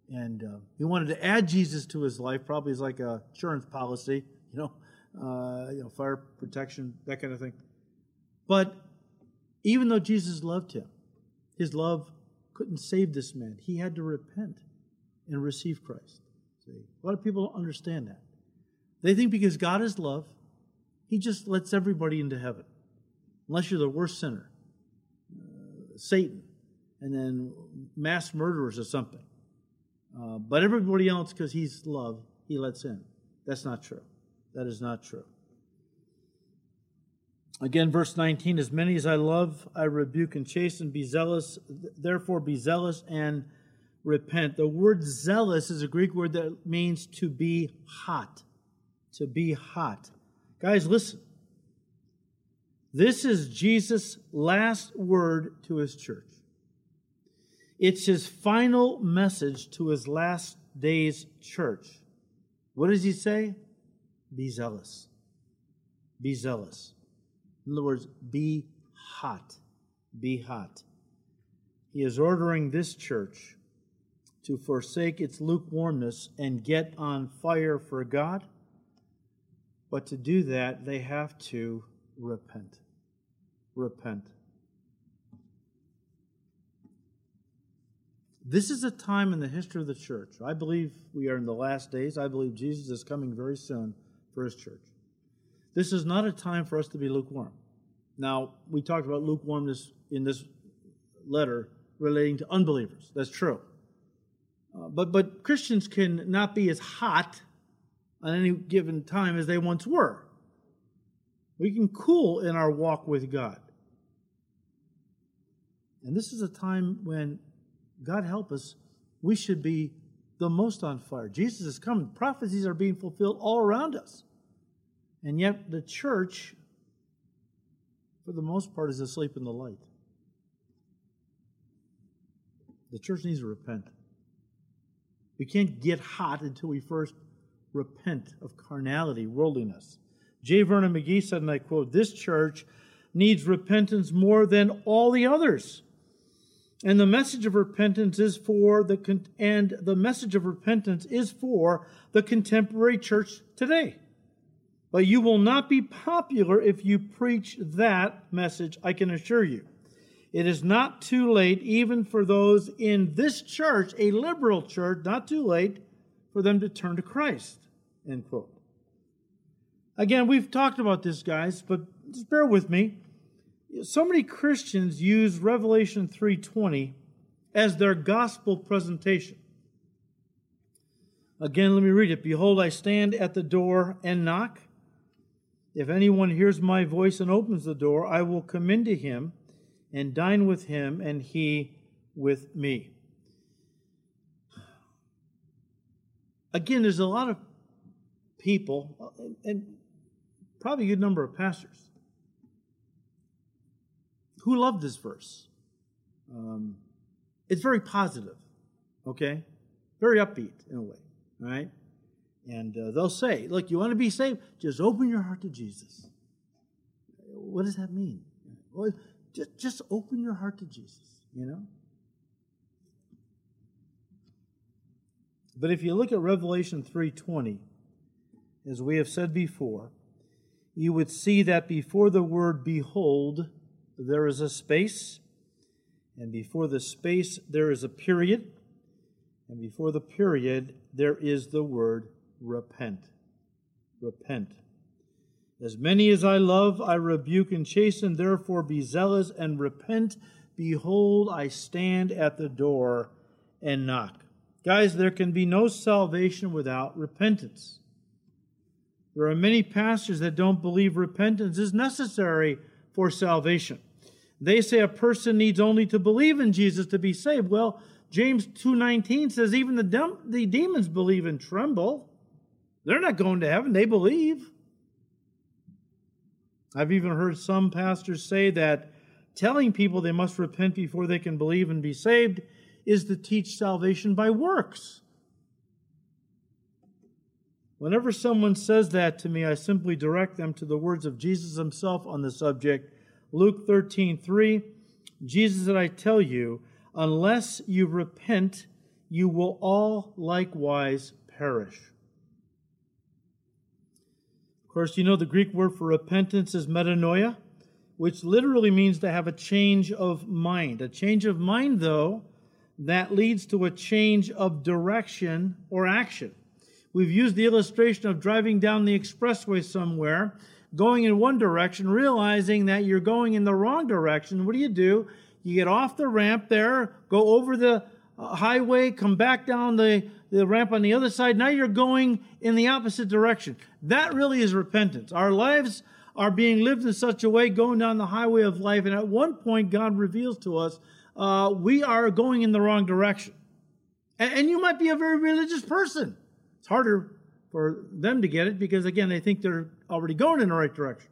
and uh, he wanted to add Jesus to his life, probably as like a insurance policy, you know, uh, you know, fire protection, that kind of thing. But even though Jesus loved him, his love couldn't save this man. He had to repent and receive Christ. See, a lot of people don't understand that. They think because God is love, He just lets everybody into heaven, unless you're the worst sinner, uh, Satan, and then mass murderers or something. Uh, but everybody else, because He's love, He lets in. That's not true. That is not true. Again, verse 19 As many as I love, I rebuke and chasten. Be zealous, therefore, be zealous and repent. The word zealous is a Greek word that means to be hot to be hot. Guys, listen. This is Jesus' last word to his church. It's his final message to his last days church. What does he say? Be zealous. Be zealous. In other words, be hot. Be hot. He is ordering this church to forsake its lukewarmness and get on fire for God but to do that, they have to repent. Repent. This is a time in the history of the church. I believe we are in the last days. I believe Jesus is coming very soon for his church. This is not a time for us to be lukewarm. Now, we talked about lukewarmness in this letter relating to unbelievers. That's true. Uh, but, but Christians can not be as hot on any given time as they once were. We can cool in our walk with God. And this is a time when, God help us, we should be the most on fire. Jesus is coming. Prophecies are being fulfilled all around us. And yet, the church, for the most part, is asleep in the light. The church needs to repent. We can't get hot until we first repent of carnality, worldliness. J. Vernon McGee said, and I quote, This church needs repentance more than all the others. And the message of repentance is for the and the message of repentance is for the contemporary church today. But you will not be popular if you preach that message, I can assure you. It is not too late, even for those in this church, a liberal church, not too late for them to turn to Christ. End quote. Again, we've talked about this, guys, but just bear with me. So many Christians use Revelation 3:20 as their gospel presentation. Again, let me read it. Behold, I stand at the door and knock. If anyone hears my voice and opens the door, I will come into him and dine with him, and he with me. Again, there's a lot of people, and probably a good number of pastors, who love this verse. Um, it's very positive, okay? Very upbeat in a way, right? And uh, they'll say, look, you want to be saved? Just open your heart to Jesus. What does that mean? Well, just, just open your heart to Jesus, you know? But if you look at Revelation 3:20, as we have said before, you would see that before the word behold, there is a space, and before the space, there is a period, and before the period, there is the word repent. Repent. As many as I love, I rebuke and chasten, therefore be zealous and repent. Behold, I stand at the door and knock. Guys, there can be no salvation without repentance. There are many pastors that don't believe repentance is necessary for salvation. They say a person needs only to believe in Jesus to be saved. Well, James 2:19 says even the, dem- the demons believe and tremble. They're not going to heaven, they believe. I've even heard some pastors say that telling people they must repent before they can believe and be saved is to teach salvation by works. Whenever someone says that to me, I simply direct them to the words of Jesus himself on the subject. Luke 13, 3. Jesus said, I tell you, unless you repent, you will all likewise perish. Of course, you know the Greek word for repentance is metanoia, which literally means to have a change of mind. A change of mind, though, that leads to a change of direction or action. We've used the illustration of driving down the expressway somewhere, going in one direction, realizing that you're going in the wrong direction. What do you do? You get off the ramp there, go over the uh, highway, come back down the, the ramp on the other side. Now you're going in the opposite direction. That really is repentance. Our lives are being lived in such a way, going down the highway of life, and at one point, God reveals to us uh, we are going in the wrong direction. And, and you might be a very religious person. It's harder for them to get it because, again, they think they're already going in the right direction.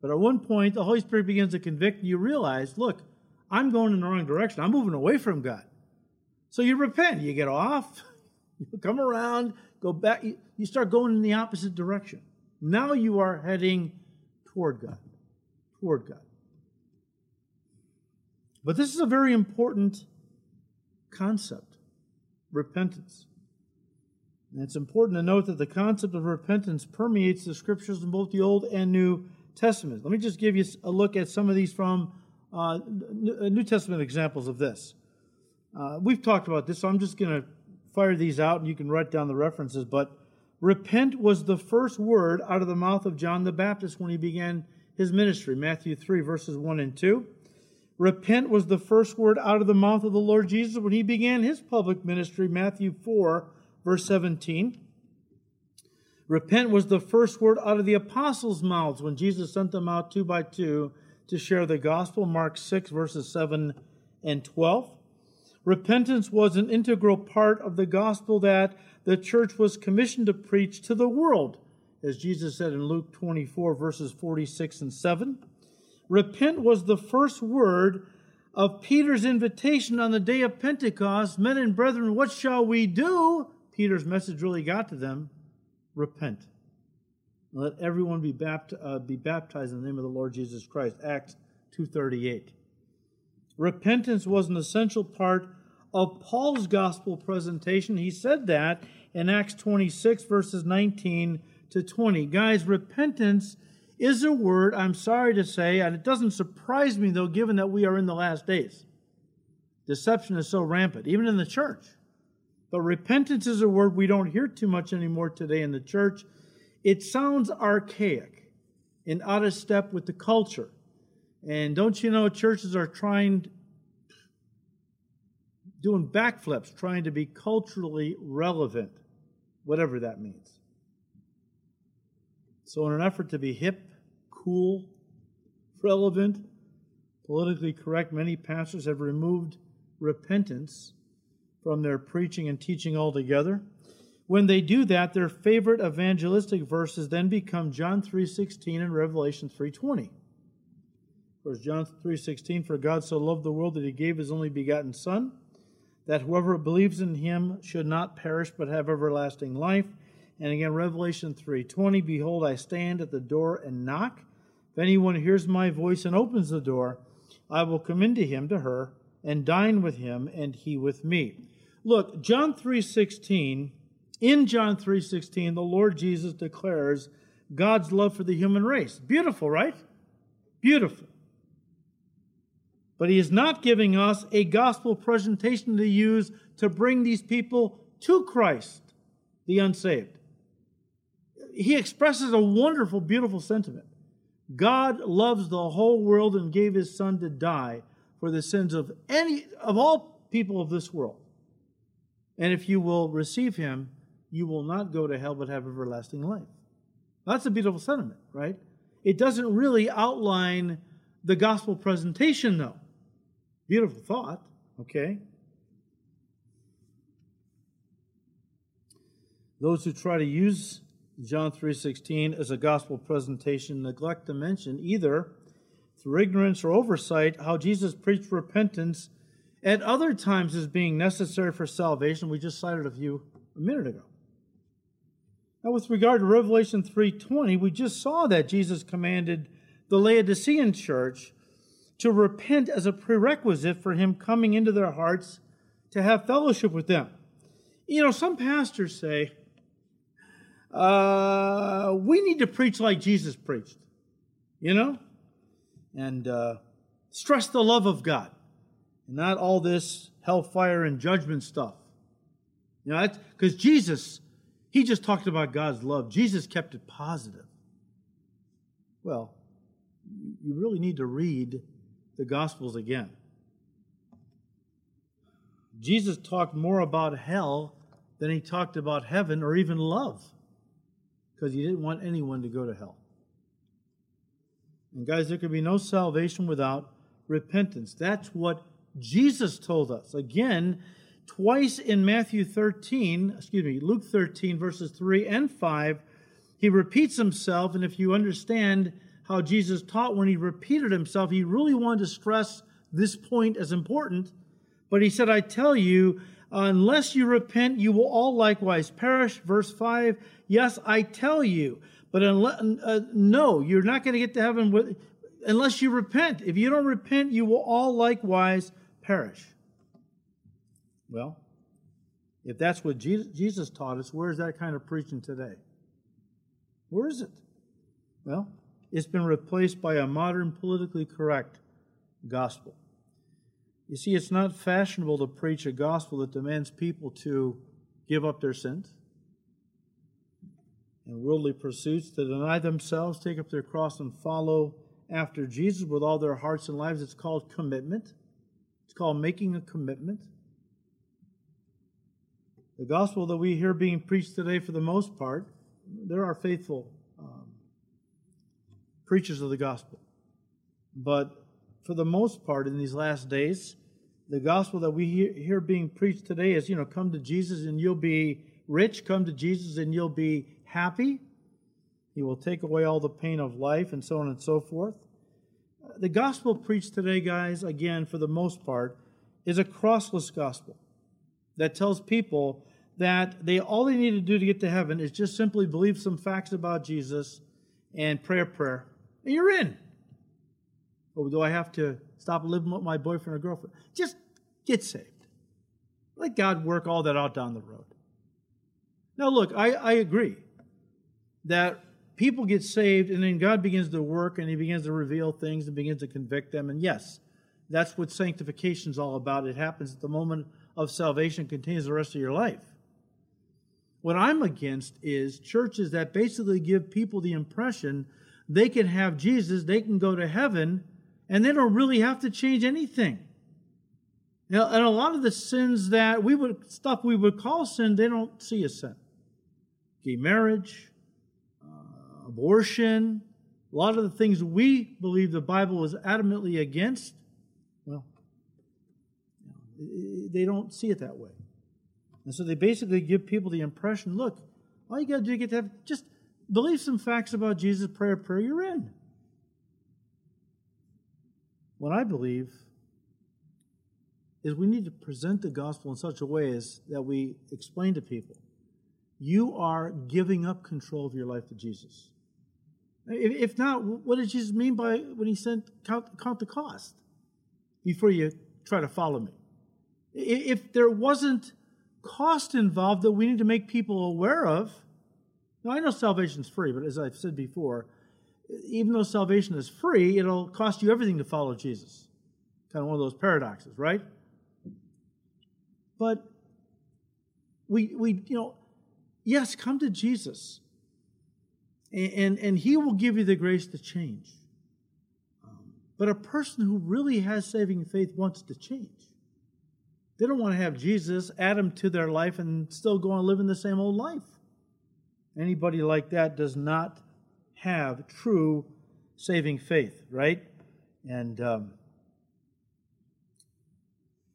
But at one point, the Holy Spirit begins to convict, and you realize, look, I'm going in the wrong direction. I'm moving away from God. So you repent. You get off, you come around, go back. You start going in the opposite direction. Now you are heading toward God. Toward God. But this is a very important concept repentance. And it's important to note that the concept of repentance permeates the scriptures in both the Old and New Testament. Let me just give you a look at some of these from uh, New Testament examples of this. Uh, we've talked about this, so I'm just going to fire these out and you can write down the references. But repent was the first word out of the mouth of John the Baptist when he began his ministry, Matthew 3, verses 1 and 2. Repent was the first word out of the mouth of the Lord Jesus when he began his public ministry, Matthew 4, verse 17. Repent was the first word out of the apostles' mouths when Jesus sent them out two by two to share the gospel, Mark 6, verses 7 and 12. Repentance was an integral part of the gospel that the church was commissioned to preach to the world, as Jesus said in Luke 24, verses 46 and 7. Repent was the first word of Peter's invitation on the day of Pentecost. Men and brethren, what shall we do? Peter's message really got to them. Repent. Let everyone be, bapt- uh, be baptized in the name of the Lord Jesus Christ. Acts 2.38. Repentance was an essential part of Paul's gospel presentation. He said that in Acts 26, verses 19 to 20. Guys, repentance is a word, I'm sorry to say, and it doesn't surprise me though, given that we are in the last days. Deception is so rampant, even in the church. But repentance is a word we don't hear too much anymore today in the church. It sounds archaic and out of step with the culture. And don't you know, churches are trying, doing backflips, trying to be culturally relevant, whatever that means. So, in an effort to be hip, cool, relevant, politically correct, many pastors have removed repentance from their preaching and teaching altogether. When they do that, their favorite evangelistic verses then become John 3:16 and Revelation 3:20. Of John 3:16, for God so loved the world that he gave his only begotten son, that whoever believes in him should not perish but have everlasting life. And again, Revelation 3:20, behold, I stand at the door and knock. If anyone hears my voice and opens the door, I will come into him to her and dine with him and he with me. Look, John 3:16, in John 3:16, the Lord Jesus declares God's love for the human race. Beautiful, right? Beautiful. But he is not giving us a gospel presentation to use to bring these people to Christ, the unsaved he expresses a wonderful, beautiful sentiment. God loves the whole world and gave his son to die for the sins of any of all people of this world. And if you will receive him, you will not go to hell but have everlasting life. That's a beautiful sentiment, right? It doesn't really outline the gospel presentation, though. Beautiful thought, okay? Those who try to use John 3:16 as a gospel presentation neglect to mention either through ignorance or oversight how Jesus preached repentance at other times as being necessary for salvation. We just cited a few a minute ago. Now with regard to Revelation 3:20, we just saw that Jesus commanded the Laodicean church to repent as a prerequisite for him coming into their hearts to have fellowship with them. You know, some pastors say, uh, we need to preach like Jesus preached, you know, and uh, stress the love of God, and not all this hellfire and judgment stuff. You know, because Jesus, he just talked about God's love. Jesus kept it positive. Well, you really need to read the Gospels again. Jesus talked more about hell than he talked about heaven or even love because he didn't want anyone to go to hell. And guys, there can be no salvation without repentance. That's what Jesus told us. Again, twice in Matthew 13, excuse me, Luke 13, verses 3 and 5, he repeats himself. And if you understand how Jesus taught when he repeated himself, he really wanted to stress this point as important. But he said, I tell you, unless you repent, you will all likewise perish. Verse 5 Yes, I tell you. But unless, uh, no, you're not going to get to heaven with, unless you repent. If you don't repent, you will all likewise perish. Well, if that's what Jesus taught us, where is that kind of preaching today? Where is it? Well, it's been replaced by a modern, politically correct gospel. You see, it's not fashionable to preach a gospel that demands people to give up their sins and worldly pursuits, to deny themselves, take up their cross, and follow after Jesus with all their hearts and lives. It's called commitment. It's called making a commitment. The gospel that we hear being preached today, for the most part, there are faithful um, preachers of the gospel. But for the most part, in these last days, the gospel that we hear, being preached today is, you know, come to Jesus and you'll be rich, come to Jesus and you'll be happy. He will take away all the pain of life and so on and so forth. Uh, the gospel preached today, guys, again, for the most part, is a crossless gospel that tells people that they all they need to do to get to heaven is just simply believe some facts about Jesus and pray a prayer, and you're in. Or do I have to stop living with my boyfriend or girlfriend? Just get saved. Let God work all that out down the road. Now, look, I, I agree that people get saved and then God begins to work and He begins to reveal things and begins to convict them. And yes, that's what sanctification is all about. It happens at the moment of salvation, continues the rest of your life. What I'm against is churches that basically give people the impression they can have Jesus, they can go to heaven, and they don't really have to change anything. Now, and a lot of the sins that we would stuff we would call sin, they don't see as sin. Gay marriage, abortion, a lot of the things we believe the Bible is adamantly against, well, they don't see it that way. And so they basically give people the impression look, all you got to do to get to have, just believe some facts about Jesus, pray a prayer, you're in. What I believe is we need to present the gospel in such a way as that we explain to people you are giving up control of your life to Jesus. If not, what did Jesus mean by when he said count, count the cost before you try to follow me? If there wasn't cost involved that we need to make people aware of, now I know salvation is free, but as I've said before, even though salvation is free, it'll cost you everything to follow Jesus. Kind of one of those paradoxes, right? But we, we you know, yes, come to Jesus and, and, He will give you the grace to change. Um, but a person who really has saving faith wants to change. They don't want to have Jesus add them to their life and still go on living the same old life. Anybody like that does not have true saving faith, right? And um,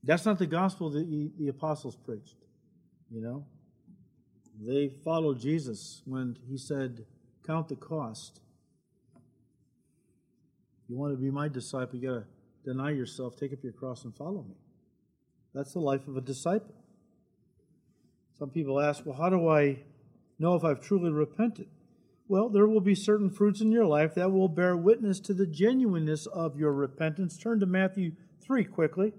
that's not the gospel that the apostles preached, you know? They followed Jesus when he said, Count the cost. You want to be my disciple, you got to deny yourself, take up your cross, and follow me. That's the life of a disciple. Some people ask, well, how do I know if I've truly repented? Well, there will be certain fruits in your life that will bear witness to the genuineness of your repentance. Turn to Matthew 3 quickly.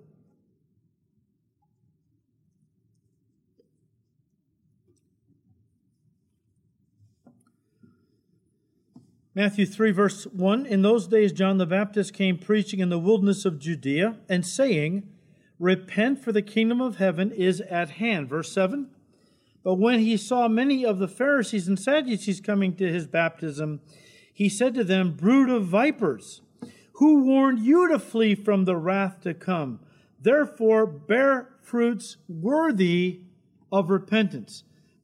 Matthew 3, verse 1 In those days, John the Baptist came preaching in the wilderness of Judea and saying, Repent, for the kingdom of heaven is at hand. Verse 7 But when he saw many of the Pharisees and Sadducees coming to his baptism, he said to them, Brood of vipers, who warned you to flee from the wrath to come? Therefore, bear fruits worthy of repentance.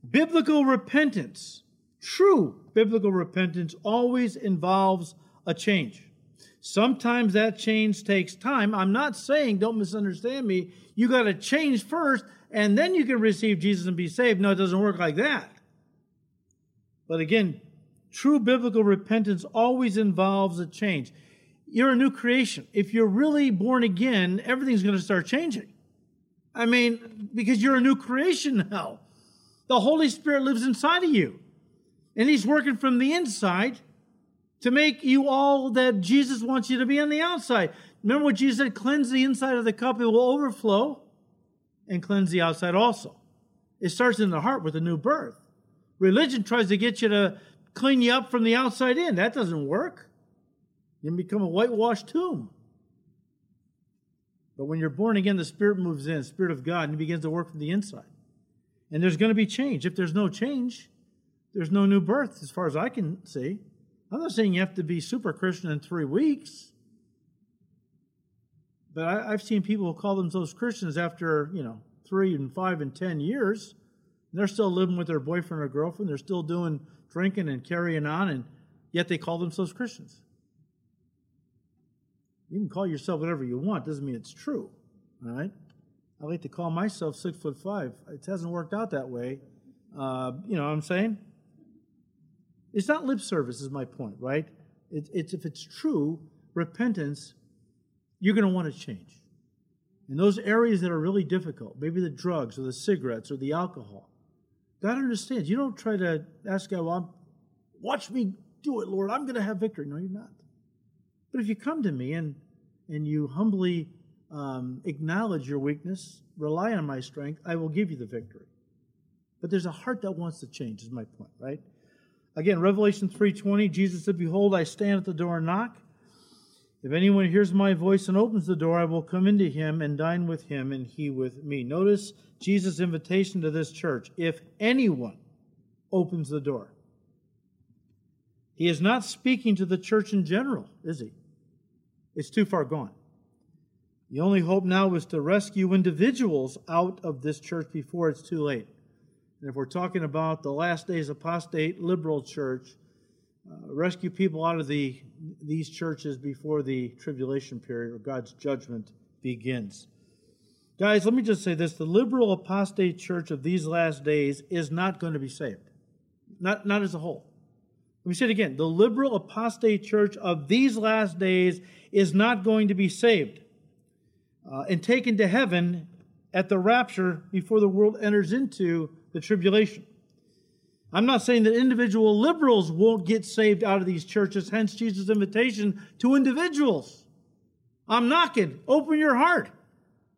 Biblical repentance, true biblical repentance always involves a change. Sometimes that change takes time. I'm not saying, don't misunderstand me, you got to change first and then you can receive Jesus and be saved. No, it doesn't work like that. But again, true biblical repentance always involves a change. You're a new creation. If you're really born again, everything's going to start changing. I mean, because you're a new creation now. The Holy Spirit lives inside of you. And He's working from the inside to make you all that Jesus wants you to be on the outside. Remember what Jesus said cleanse the inside of the cup, it will overflow, and cleanse the outside also. It starts in the heart with a new birth. Religion tries to get you to clean you up from the outside in. That doesn't work. You become a whitewashed tomb. But when you're born again, the Spirit moves in, Spirit of God, and He begins to work from the inside. And there's going to be change. If there's no change, there's no new birth as far as I can see. I'm not saying you have to be super Christian in three weeks. But I, have seen people who call themselves Christians after, you know, three and five and ten years. they're still living with their boyfriend or girlfriend. They're still doing drinking and carrying on, and yet they call themselves Christians. You can call yourself whatever you want, doesn't mean it's true. All right? I like to call myself six foot five. It hasn't worked out that way. Uh, you know what I'm saying? It's not lip service, is my point, right? It, it's if it's true repentance, you're going to want to change. In those areas that are really difficult, maybe the drugs or the cigarettes or the alcohol, God understands. You don't try to ask God, well, watch me do it, Lord. I'm going to have victory. No, you're not. But if you come to me and and you humbly um, acknowledge your weakness, rely on my strength, I will give you the victory. But there's a heart that wants to change, is my point, right? Again, Revelation 3:20, Jesus said, "Behold, I stand at the door and knock. If anyone hears my voice and opens the door, I will come into him and dine with him and he with me." Notice Jesus' invitation to this church. If anyone opens the door. He is not speaking to the church in general, is he? It's too far gone. The only hope now is to rescue individuals out of this church before it's too late. And if we're talking about the last days apostate liberal church, uh, rescue people out of the these churches before the tribulation period or God's judgment begins. Guys, let me just say this: the liberal apostate church of these last days is not going to be saved, not not as a whole. Let me say it again: the liberal apostate church of these last days is not going to be saved uh, and taken to heaven at the rapture before the world enters into the tribulation. I'm not saying that individual liberals won't get saved out of these churches, hence Jesus' invitation to individuals. I'm knocking. Open your heart.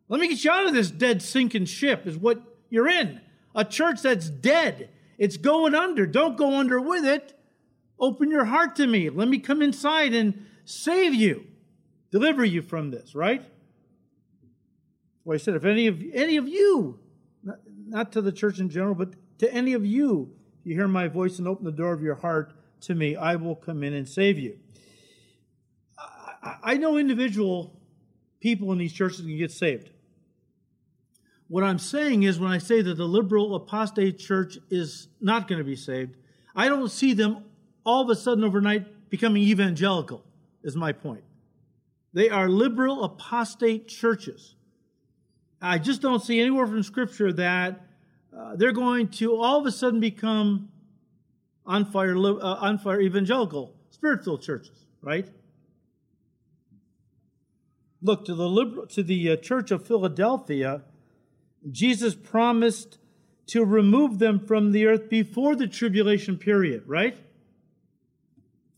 Let me get you out of this dead, sinking ship, is what you're in. A church that's dead. It's going under. Don't go under with it. Open your heart to me. Let me come inside and save you, deliver you from this, right? Well, I said, if any of any of you not to the church in general, but to any of you. If you hear my voice and open the door of your heart to me, I will come in and save you. I know individual people in these churches can get saved. What I'm saying is, when I say that the liberal apostate church is not going to be saved, I don't see them all of a sudden overnight becoming evangelical, is my point. They are liberal apostate churches. I just don't see anywhere from Scripture that uh, they're going to all of a sudden become on fire, uh, on fire evangelical spiritual churches, right? Look to the liberal, to the uh, Church of Philadelphia. Jesus promised to remove them from the earth before the tribulation period, right?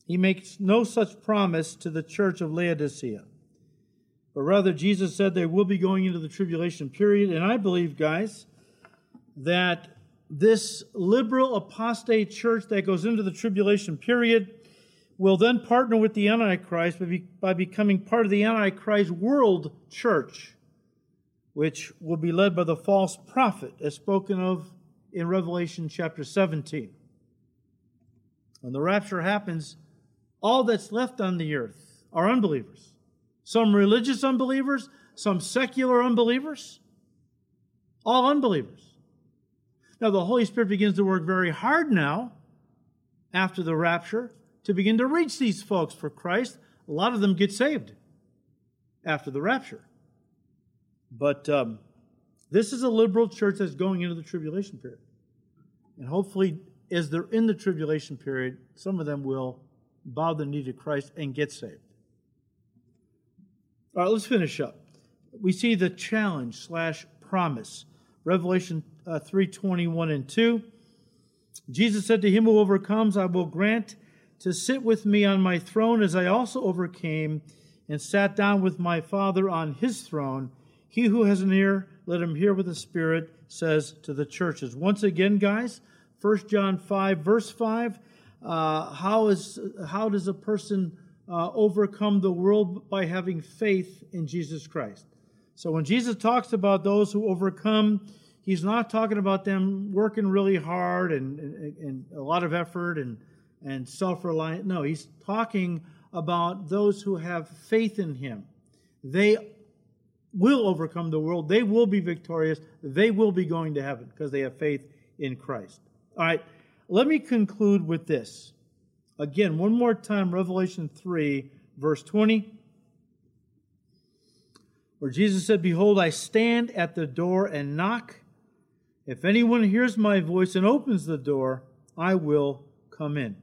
He makes no such promise to the church of Laodicea. But rather, Jesus said they will be going into the tribulation period. And I believe, guys, that this liberal apostate church that goes into the tribulation period will then partner with the Antichrist by, be, by becoming part of the Antichrist world church, which will be led by the false prophet, as spoken of in Revelation chapter 17. When the rapture happens, all that's left on the earth are unbelievers. Some religious unbelievers, some secular unbelievers, all unbelievers. Now, the Holy Spirit begins to work very hard now after the rapture to begin to reach these folks for Christ. A lot of them get saved after the rapture. But um, this is a liberal church that's going into the tribulation period. And hopefully, as they're in the tribulation period, some of them will bow the knee to Christ and get saved. All right, let's finish up. We see the challenge slash promise. Revelation uh, 3 21 and 2. Jesus said to him who overcomes, I will grant to sit with me on my throne as I also overcame and sat down with my Father on his throne. He who has an ear, let him hear what the Spirit says to the churches. Once again, guys, 1 John 5, verse 5. Uh, how, is, how does a person uh, overcome the world? By having faith in Jesus Christ. So when Jesus talks about those who overcome, he's not talking about them working really hard and, and, and a lot of effort and and self reliant. No, he's talking about those who have faith in him. They will overcome the world. They will be victorious. They will be going to heaven because they have faith in Christ. All right, let me conclude with this. Again, one more time, Revelation 3, verse 20, where Jesus said, Behold, I stand at the door and knock. If anyone hears my voice and opens the door, I will come in.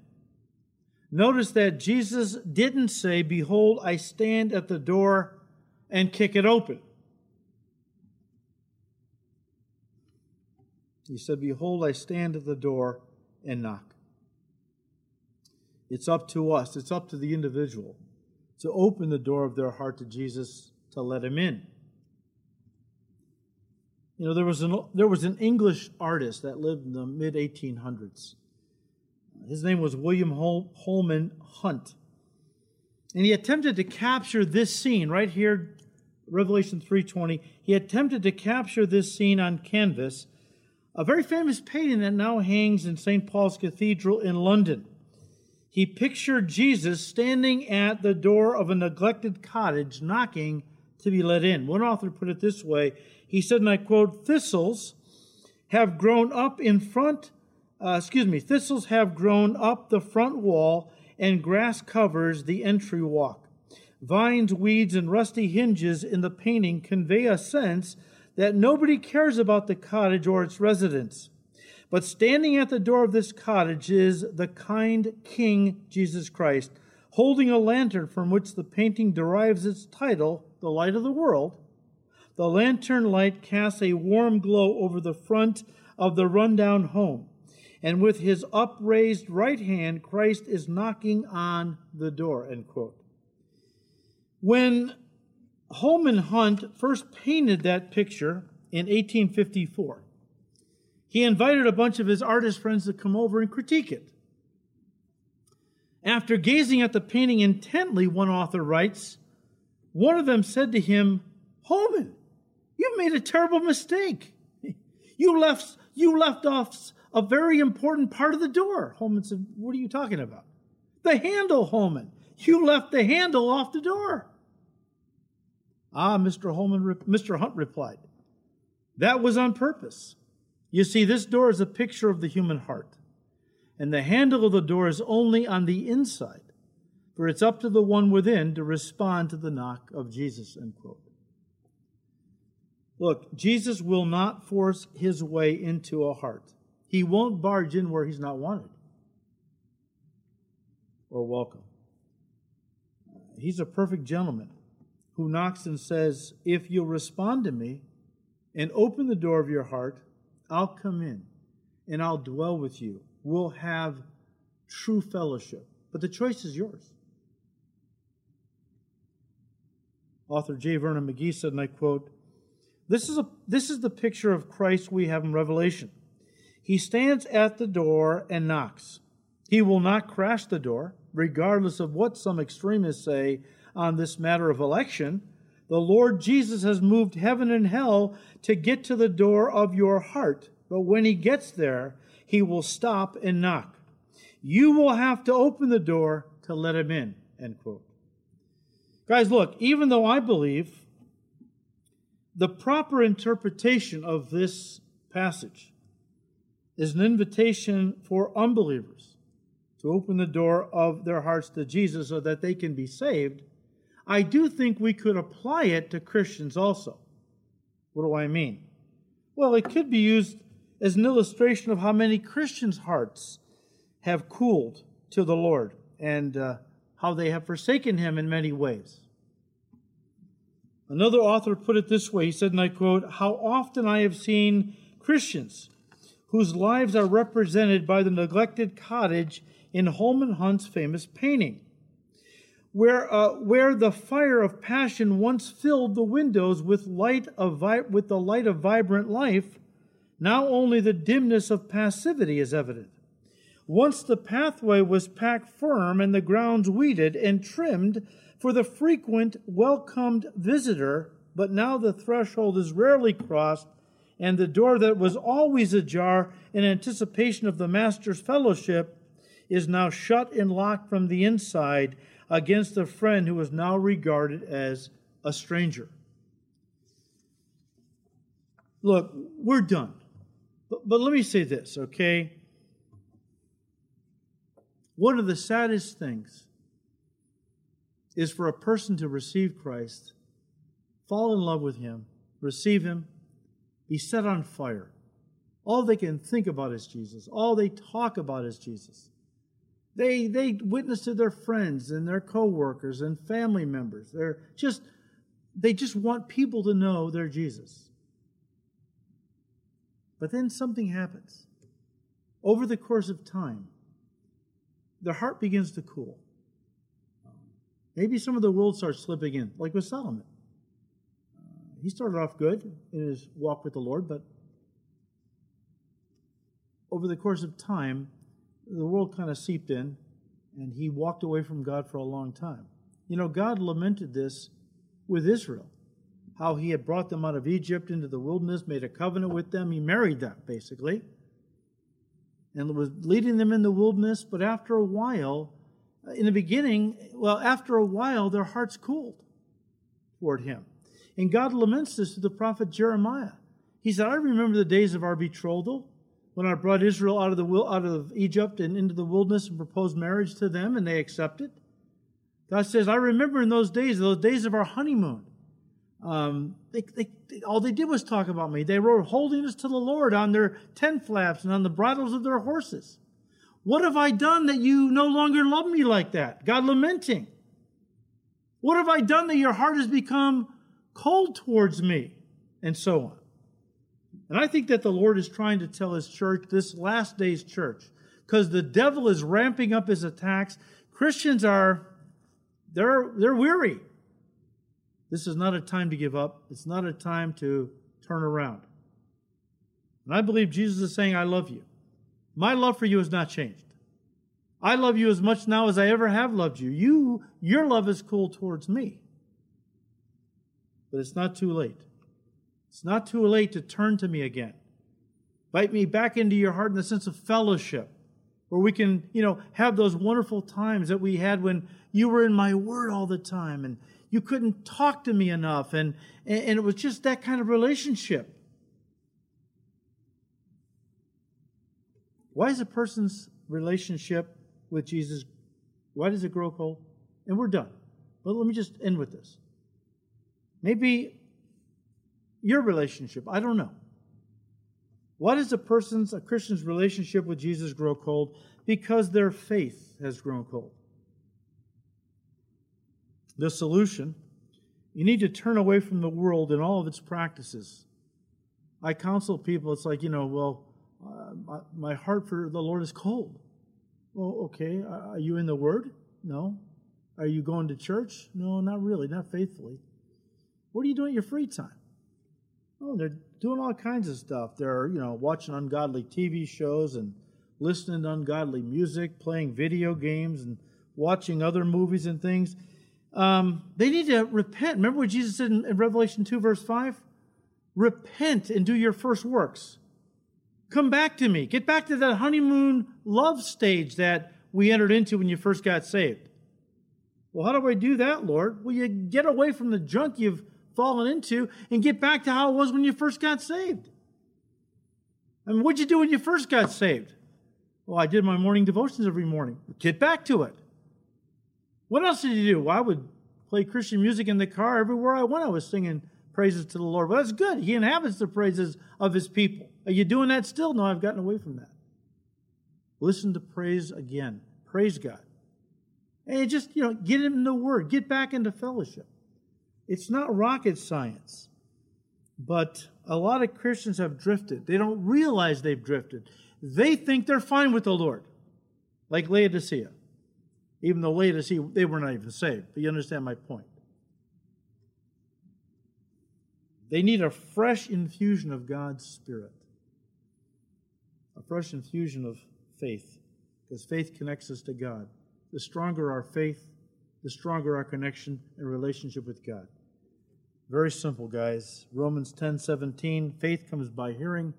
Notice that Jesus didn't say, Behold, I stand at the door and kick it open. He said, Behold, I stand at the door and knock. It's up to us, it's up to the individual to open the door of their heart to Jesus to let him in. You know, there was an, there was an English artist that lived in the mid 1800s his name was William Hol- Holman Hunt. And he attempted to capture this scene right here, Revelation 3:20. He attempted to capture this scene on canvas, a very famous painting that now hangs in St. Paul's Cathedral in London. He pictured Jesus standing at the door of a neglected cottage, knocking to be let in. One author put it this way He said, and I quote, Thistles have grown up in front uh, excuse me, thistles have grown up the front wall, and grass covers the entry walk. Vines, weeds, and rusty hinges in the painting convey a sense that nobody cares about the cottage or its residents. But standing at the door of this cottage is the kind King Jesus Christ, holding a lantern from which the painting derives its title, The Light of the World. The lantern light casts a warm glow over the front of the rundown home and with his upraised right hand, Christ is knocking on the door. End quote. When Holman Hunt first painted that picture in 1854, he invited a bunch of his artist friends to come over and critique it. After gazing at the painting intently, one author writes, one of them said to him, Holman, you've made a terrible mistake. You left, you left off a very important part of the door. Holman said, What are you talking about? The handle, Holman. You left the handle off the door. Ah, Mr. Holman, Mr. Hunt replied, That was on purpose. You see, this door is a picture of the human heart, and the handle of the door is only on the inside, for it's up to the one within to respond to the knock of Jesus. End quote. Look, Jesus will not force his way into a heart. He won't barge in where he's not wanted or welcome. He's a perfect gentleman who knocks and says, If you'll respond to me and open the door of your heart, I'll come in and I'll dwell with you. We'll have true fellowship. But the choice is yours. Author J. Vernon McGee said, and I quote, this is, a, this is the picture of Christ we have in Revelation. He stands at the door and knocks. He will not crash the door, regardless of what some extremists say on this matter of election. The Lord Jesus has moved heaven and hell to get to the door of your heart. But when he gets there, he will stop and knock. You will have to open the door to let him in. End quote. Guys, look, even though I believe the proper interpretation of this passage is an invitation for unbelievers to open the door of their hearts to Jesus so that they can be saved. I do think we could apply it to Christians also. What do I mean? Well, it could be used as an illustration of how many Christians' hearts have cooled to the Lord and uh, how they have forsaken Him in many ways. Another author put it this way he said, and I quote, How often I have seen Christians whose lives are represented by the neglected cottage in Holman Hunt's famous painting, where, uh, where the fire of passion once filled the windows with, light of vi- with the light of vibrant life, now only the dimness of passivity is evident. Once the pathway was packed firm and the grounds weeded and trimmed for the frequent welcomed visitor, but now the threshold is rarely crossed, and the door that was always ajar in anticipation of the Master's fellowship is now shut and locked from the inside against a friend who was now regarded as a stranger. Look, we're done. But, but let me say this, okay? One of the saddest things is for a person to receive Christ, fall in love with Him, receive Him, be set on fire. All they can think about is Jesus. All they talk about is Jesus. They, they witness to their friends and their coworkers and family members. They're just, they just want people to know they're Jesus. But then something happens. Over the course of time, their heart begins to cool. Maybe some of the world starts slipping in, like with Solomon. He started off good in his walk with the Lord, but over the course of time, the world kind of seeped in, and he walked away from God for a long time. You know, God lamented this with Israel, how he had brought them out of Egypt into the wilderness, made a covenant with them. He married them, basically, and was leading them in the wilderness, but after a while, in the beginning, well, after a while, their hearts cooled toward him. And God laments this to the prophet Jeremiah. He said, I remember the days of our betrothal when I brought Israel out of, the, out of Egypt and into the wilderness and proposed marriage to them, and they accepted. God says, I remember in those days, those days of our honeymoon. Um, they, they, they, all they did was talk about me. They were holding us to the Lord on their tent flaps and on the bridles of their horses. What have I done that you no longer love me like that? God lamenting. What have I done that your heart has become cold towards me? And so on. And I think that the Lord is trying to tell his church, this last day's church, because the devil is ramping up his attacks. Christians are, they're, they're weary. This is not a time to give up. It's not a time to turn around. And I believe Jesus is saying, I love you. My love for you has not changed. I love you as much now as I ever have loved you. You, your love is cool towards me. But it's not too late. It's not too late to turn to me again. Invite me back into your heart in the sense of fellowship, where we can, you know, have those wonderful times that we had when you were in my word all the time and you couldn't talk to me enough. And, and it was just that kind of relationship. Why is a person's relationship with Jesus, why does it grow cold? And we're done. But let me just end with this. Maybe your relationship, I don't know. Why does a person's, a Christian's relationship with Jesus grow cold? Because their faith has grown cold. The solution you need to turn away from the world and all of its practices. I counsel people, it's like, you know, well, uh, my, my, heart for the Lord is cold. Well, okay. Are you in the Word? No. Are you going to church? No, not really, not faithfully. What are you doing in your free time? Oh, they're doing all kinds of stuff. They're, you know, watching ungodly TV shows and listening to ungodly music, playing video games and watching other movies and things. Um, they need to repent. Remember what Jesus said in, in Revelation 2, verse 5? Repent and do your first works. Come back to me. Get back to that honeymoon love stage that we entered into when you first got saved. Well, how do I do that, Lord? Well, you get away from the junk you've fallen into and get back to how it was when you first got saved. I mean, what'd you do when you first got saved? Well, I did my morning devotions every morning. Get back to it. What else did you do? Well, I would play Christian music in the car. Everywhere I went, I was singing praises to the Lord. Well, that's good. He inhabits the praises of his people. Are you doing that still? No, I've gotten away from that. Listen to praise again. Praise God. And just, you know, get in the Word. Get back into fellowship. It's not rocket science. But a lot of Christians have drifted. They don't realize they've drifted. They think they're fine with the Lord, like Laodicea even though Laodicea, they were not even saved. But you understand my point. They need a fresh infusion of God's Spirit, a fresh infusion of faith, because faith connects us to God. The stronger our faith, the stronger our connection and relationship with God. Very simple, guys. Romans 10 17, faith comes by hearing,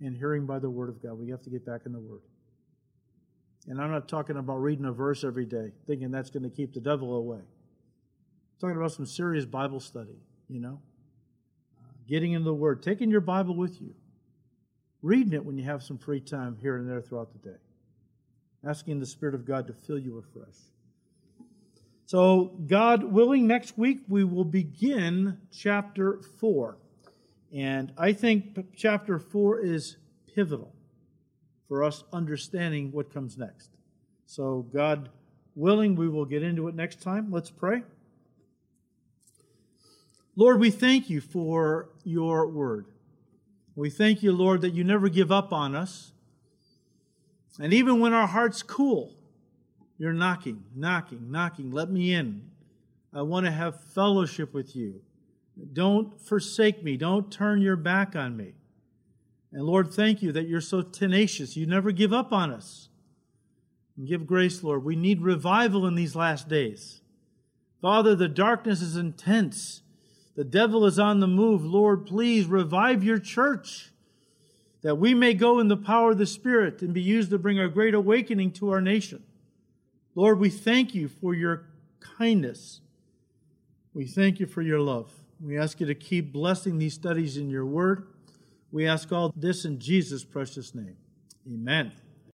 and hearing by the Word of God. We have to get back in the Word. And I'm not talking about reading a verse every day, thinking that's going to keep the devil away. I'm talking about some serious Bible study, you know? Getting into the Word, taking your Bible with you, reading it when you have some free time here and there throughout the day, asking the Spirit of God to fill you afresh. So, God willing, next week we will begin chapter 4. And I think chapter 4 is pivotal for us understanding what comes next. So, God willing, we will get into it next time. Let's pray. Lord, we thank you for your word. We thank you, Lord, that you never give up on us. And even when our hearts cool, you're knocking, knocking, knocking. Let me in. I want to have fellowship with you. Don't forsake me. Don't turn your back on me. And Lord, thank you that you're so tenacious. You never give up on us. And give grace, Lord. We need revival in these last days. Father, the darkness is intense. The devil is on the move. Lord, please revive your church that we may go in the power of the Spirit and be used to bring a great awakening to our nation. Lord, we thank you for your kindness. We thank you for your love. We ask you to keep blessing these studies in your word. We ask all this in Jesus' precious name. Amen.